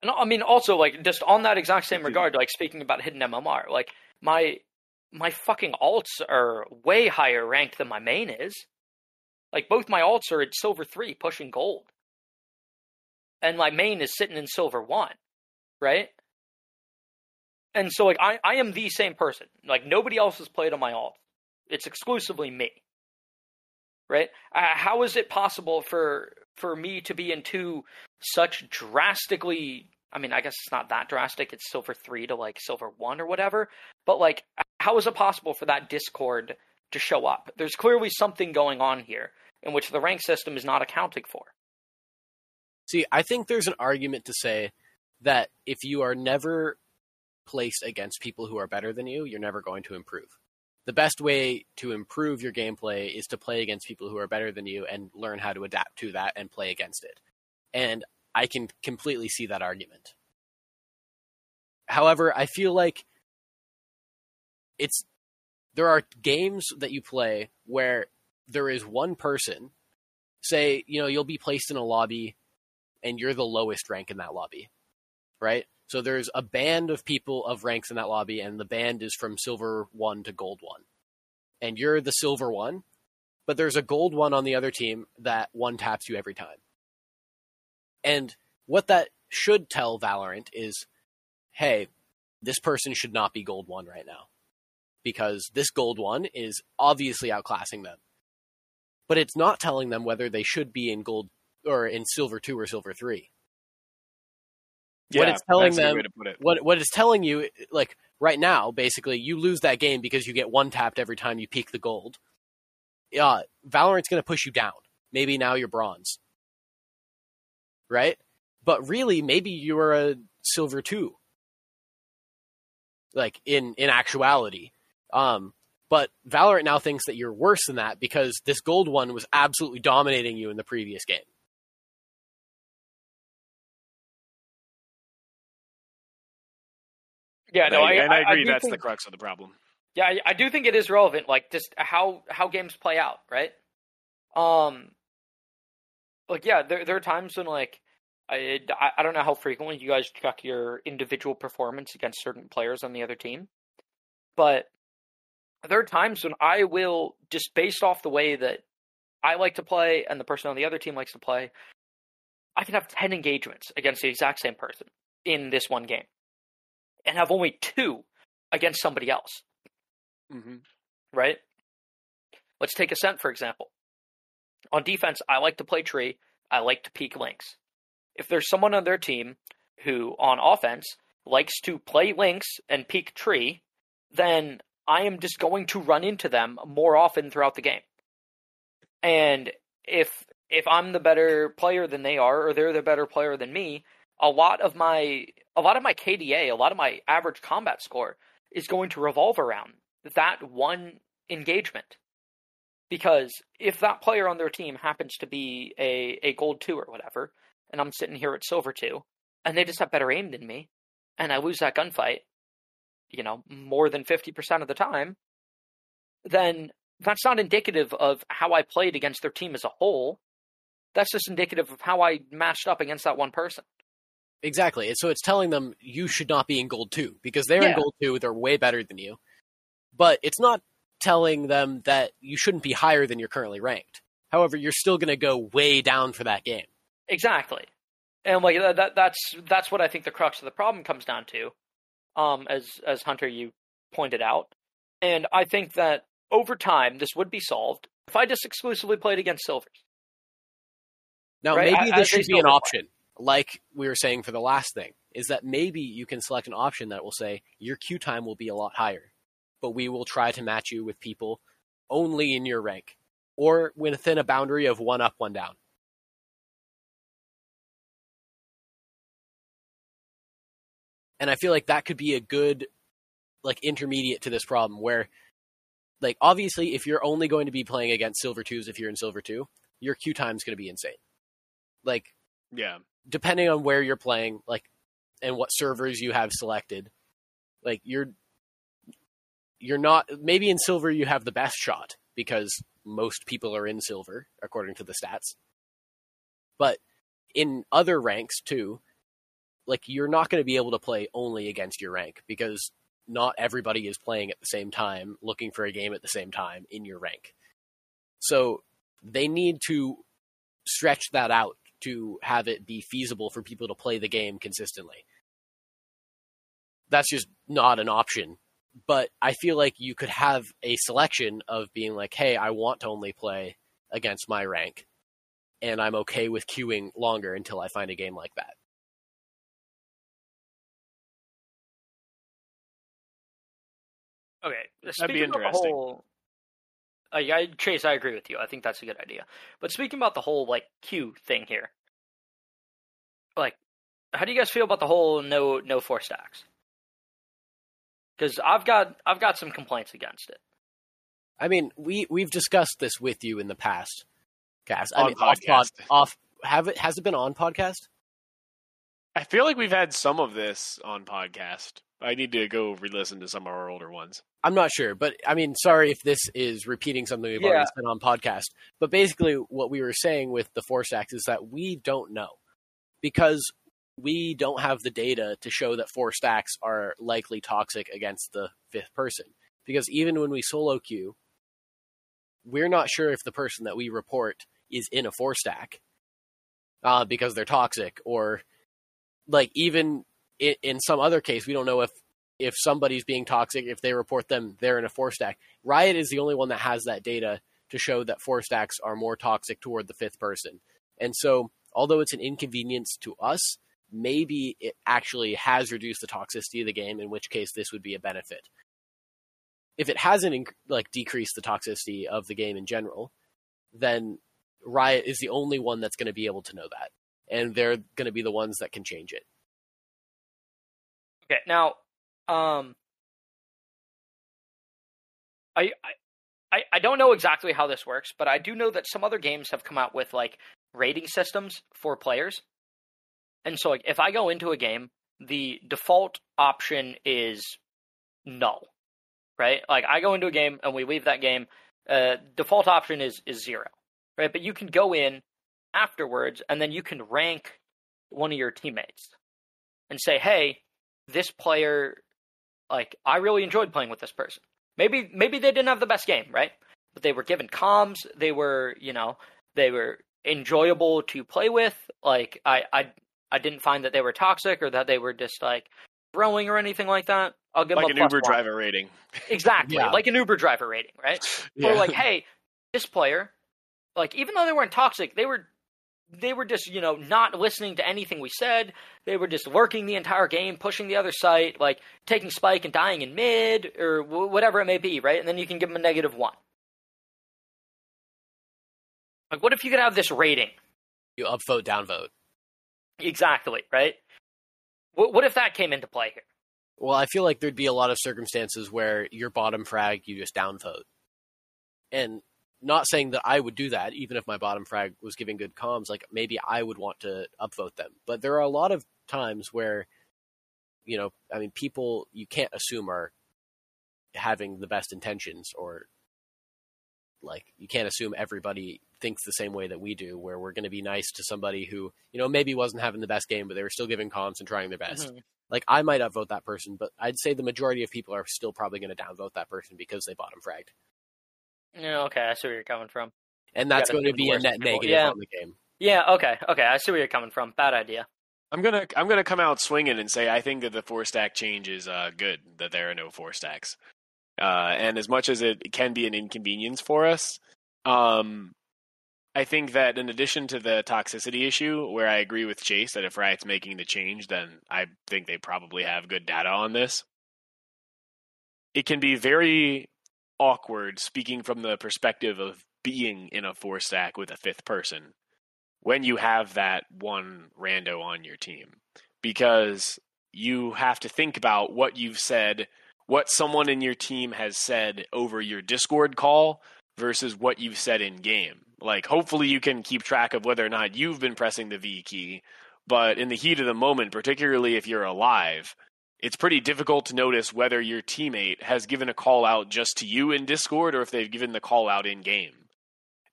And I mean, also, like, just on that exact same regard, like, speaking about hidden MMR, like, my my fucking alts are way higher ranked than my main is. Like both my alts are at silver three, pushing gold, and my main is sitting in silver one, right? And so like I, I am the same person. Like nobody else has played on my alt. It's exclusively me. Right? Uh, how is it possible for for me to be in two such drastically I mean, I guess it's not that drastic. It's silver three to like silver one or whatever. But like, how is it possible for that discord to show up? There's clearly something going on here in which the rank system is not accounting for. See, I think there's an argument to say that if you are never placed against people who are better than you, you're never going to improve. The best way to improve your gameplay is to play against people who are better than you and learn how to adapt to that and play against it. And I can completely see that argument. However, I feel like it's there are games that you play where there is one person say, you know, you'll be placed in a lobby and you're the lowest rank in that lobby. Right? So there's a band of people of ranks in that lobby and the band is from silver 1 to gold 1. And you're the silver 1, but there's a gold 1 on the other team that one taps you every time. And what that should tell Valorant is, hey, this person should not be gold 1 right now because this gold 1 is obviously outclassing them but it's not telling them whether they should be in gold or in silver two or silver three. Yeah, what it's telling them, it. what what it's telling you, like right now, basically, you lose that game because you get one tapped every time you peek the gold. Uh, Valorant's going to push you down. Maybe now you're bronze, right? But really, maybe you're a silver two. Like in in actuality, um, but Valorant now thinks that you're worse than that because this gold one was absolutely dominating you in the previous game. Yeah, no, I, and I agree I that's think, the crux of the problem. Yeah, I, I do think it is relevant, like just how how games play out, right? Um, like yeah, there there are times when like I I don't know how frequently you guys check your individual performance against certain players on the other team, but there are times when I will just based off the way that I like to play and the person on the other team likes to play, I can have 10 engagements against the exact same person in this one game and have only two against somebody else. Mm-hmm. Right? Let's take Ascent, for example. On defense, I like to play tree, I like to peek links. If there's someone on their team who, on offense, likes to play links and peek tree, then I am just going to run into them more often throughout the game. And if if I'm the better player than they are, or they're the better player than me, a lot of my a lot of my KDA, a lot of my average combat score is going to revolve around that one engagement. Because if that player on their team happens to be a, a gold two or whatever, and I'm sitting here at silver two, and they just have better aim than me, and I lose that gunfight, you know, more than 50% of the time, then that's not indicative of how I played against their team as a whole. That's just indicative of how I matched up against that one person. Exactly. So it's telling them you should not be in gold two because they're Yeah. in gold two, they're way better than you. But it's not telling them that you shouldn't be higher than you're currently ranked. However, you're still going to go way down for that game. Exactly. And like that, that that's that's what I think the crux of the problem comes down to. Um as as Hunter you pointed out. And I think that over time this would be solved if I just exclusively played against silvers. Now, Right, maybe this should be an option, like we were saying for the last thing, is that maybe you can select an option that will say your queue time will be a lot higher, but we will try to match you with people only in your rank. or within a boundary of one up, one down. And I feel like that could be a good like intermediate to this problem where like obviously if you're only going to be playing against silver twos if you're in silver two, your queue time is going to be insane. Like yeah, depending on where you're playing, like and what servers you have selected, like you're you're not maybe in silver you have the best shot because most people are in silver according to the stats. But in other ranks too, like you're not going to be able to play only against your rank because not everybody is playing at the same time, looking for a game at the same time in your rank. So they need to stretch that out to have it be feasible for people to play the game consistently. That's just not an option. But I feel like you could have a selection of being like, hey, I want to only play against my rank, and I'm okay with queuing longer until I find a game like that. Okay, speaking about the whole, uh, yeah, Chase, I agree with you. I think that's a good idea. But speaking about the whole like queue thing here, like, how do you guys feel about the whole no no four stacks? Because I've got I've got some complaints against it. I mean, we we've discussed this with you in the past, Cass. I on mean, podcast. Off, pod, off have it has it been on podcast? I feel like we've had some of this on podcast. I need to go re-listen to some of our older ones. I'm not sure, but I mean, sorry if this is repeating something we've yeah. already said on podcast. But basically, what we were saying with the four stacks is that we don't know because we don't have the data to show that four stacks are likely toxic against the fifth person. Because even when we solo queue, we're not sure if the person that we report is in a four stack uh, because they're toxic, or like even in, in some other case, we don't know if if somebody's being toxic, if they report them, they're in a four stack. Riot is the only one that has that data to show that four stacks are more toxic toward the fifth person. And so, although it's an inconvenience to us, maybe it actually has reduced the toxicity of the game, in which case this would be a benefit. If it hasn't like decreased the toxicity of the game in general, then Riot is the only one that's going to be able to know that, and they're going to be the ones that can change it. Okay, now, um, I, I I don't know exactly how this works, but I do know that some other games have come out with like rating systems for players. And so, like, if I go into a game, the default option is null, right? Like, I go into a game and we leave that game, uh, default option is is zero, right? But you can go in afterwards and then you can rank one of your teammates and say, hey, this player, like, I really enjoyed playing with this person. Maybe maybe they didn't have the best game, right? But they were given comms. They were, you know, they were enjoyable to play with. Like I, I, I didn't find that they were toxic or that they were just like throwing or anything like that. I'll give like them an Uber one. driver rating. Exactly, yeah. like an Uber driver rating, right? yeah. Or like, hey, this player, like even though they weren't toxic, they were they were just you know not listening to anything we said. They were just lurking the entire game pushing the other site like taking spike and dying in mid or w- whatever it may be right? And then you can give them a negative one. Like what if you could have this rating? You upvote downvote exactly right? What, what if that came into play here? Well i feel like there'd be a lot of circumstances where your bottom frag you just downvote and not saying that I would do that, even if my bottom frag was giving good comms. Like maybe I would want to upvote them, but there are a lot of times where, you know, I mean, people you can't assume are having the best intentions, or like you can't assume everybody thinks the same way that we do. Where we're going to be nice to somebody who you know maybe wasn't having the best game, but they were still giving comms and trying their best. Mm-hmm. Like I might upvote that person, but I'd say the majority of people are still probably going to downvote that person because they bottom fragged. Yeah, okay, I see where you're coming from. And that's going to be a net people. negative yeah. on the game. Yeah, okay, okay, I see where you're coming from. Bad idea. I'm gonna I'm gonna come out swinging and say I think that the four stack change is uh, good. That there are no four stacks, uh, and as much as it can be an inconvenience for us, um, I think that in addition to the toxicity issue, where I agree with Chase that if Riot's making the change, then I think they probably have good data on this. It can be very awkward speaking from the perspective of being in a four stack with a fifth person when you have that one rando on your team because you have to think about what you've said, what someone in your team has said over your Discord call versus what you've said in game. Like, hopefully, you can keep track of whether or not you've been pressing the V key, but in the heat of the moment, particularly if you're alive, it's pretty difficult to notice whether your teammate has given a call out just to you in Discord or if they've given the call out in game.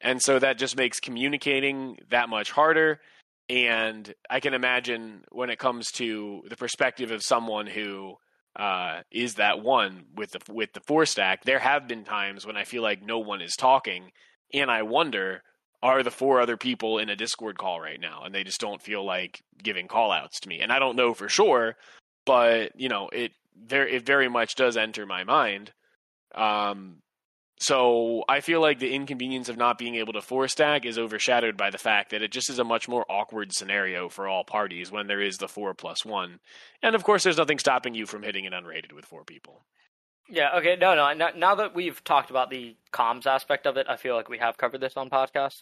And so that just makes communicating that much harder. And I can imagine when it comes to the perspective of someone who uh, is that one with the with the four stack, there have been times when I feel like no one is talking, and I wonder are the four other people in a Discord call right now, and they just don't feel like giving call outs to me. And I don't know for sure, but you know, it there it very much does enter my mind. Um, so I feel like the inconvenience of not being able to four stack is overshadowed by the fact that it just is a much more awkward scenario for all parties when there is the four plus one, and of course, there's nothing stopping you from hitting an unrated with four people. Yeah. Okay. No. No. Now that we've talked about the comms aspect of it, I feel like we have covered this on podcast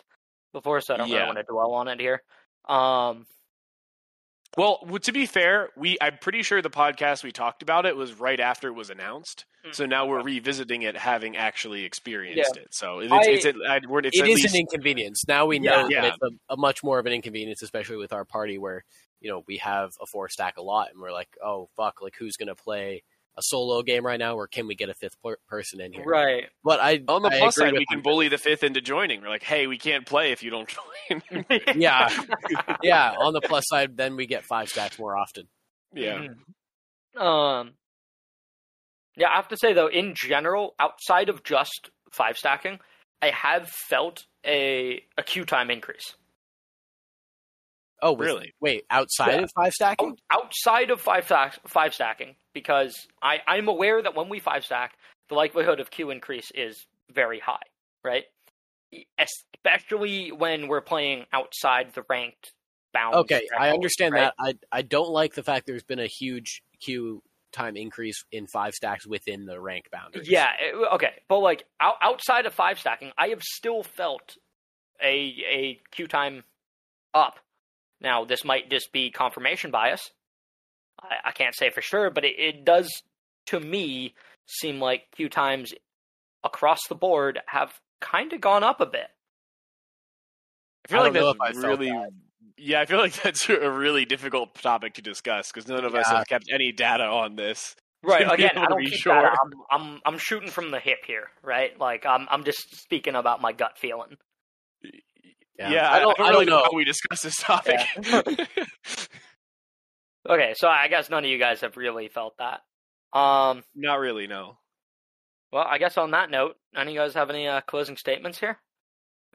before, so I don't Yeah. really want to dwell on it here. Um. Well, to be fair, we I'm pretty sure the podcast we talked about it was right after it was announced. Mm. So now we're revisiting it, having actually experienced it. So it's, I- it's, it's, I, we're- it's It least an inconvenience. Now we know Yeah. that it's a, a much more of an inconvenience, especially with our party where you know we have a four stack a lot, and we're like, oh fuck, like who's gonna play a solo game right now, or can we get a fifth person in here? Right. But I on the I plus side, we can you. bully the fifth into joining. We're like, hey, we can't play if you don't join. Yeah, yeah. On the plus side, then we get five stacks more often. yeah. Mhm. Um. Yeah, I have to say though, in general, outside of just five stacking, I have felt a a queue time increase. Oh, Really? Wait, outside Yeah. of five stacking? Oh, outside of five stack, five stacking, because I I'm aware that when we five stack, the likelihood of queue increase is very high, right? Especially when we're playing outside the ranked bounds. Okay, I understand right? that. I I don't like the fact there's been a huge queue time increase in five stacks within the rank boundaries. Yeah, eh, it- okay, but like out, outside of five stacking, I have still felt a a queue time up. Now, this might just be confirmation bias. I, I can't say for sure, but it, it does to me seem like queue times across the board have kind of gone up a bit. I feel I like don't that's if I felt really. that. Yeah, I feel like that's a really difficult topic to discuss because none of us have kept any data on this. Right. Again, I don't keep sure. that. I'm, I'm I'm shooting from the hip here, right? Like I'm I'm just speaking about my gut feeling. Yeah, I don't, I don't really know. how we discuss this topic. Okay, so I guess none of you guys have really felt that. Um. Not really, no. Well, I guess on that note, any of you guys have any uh, closing statements here?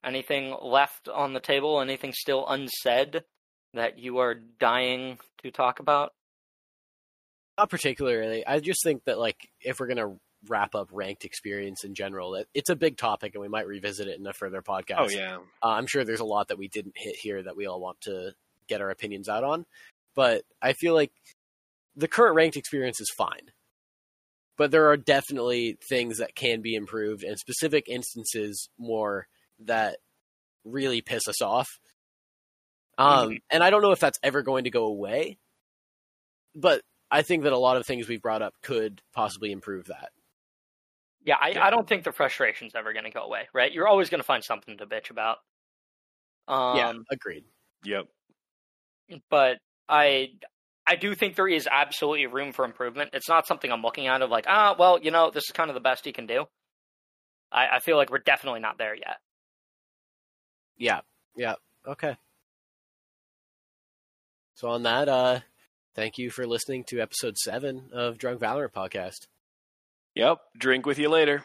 Anything left on the table? Anything still unsaid that you are dying to talk about? Not particularly. I just think that like if we're gonna wrap up ranked experience in general, it's a big topic and we might revisit it in a further podcast. Oh yeah, Uh, I'm sure there's a lot that we didn't hit here that we all want to get our opinions out on. But I feel like the current ranked experience is fine. But there are definitely things that can be improved and specific instances more that really piss us off. Um, and I don't know if that's ever going to go away, but I think that a lot of things we've brought up could possibly improve that. Yeah, I, Yeah. I don't think the frustration's ever going to go away, right? You're always going to find something to bitch about. Um, yeah, agreed. yep. but I I do think there is absolutely room for improvement. It's not something I'm looking at of like, ah, well, you know, this is kind of the best you can do. I, I feel like we're definitely not there yet. Yeah, yeah, okay. So on that, uh, thank you for listening to episode seven of Drunk Valorant podcast. Yep. Drink with you later.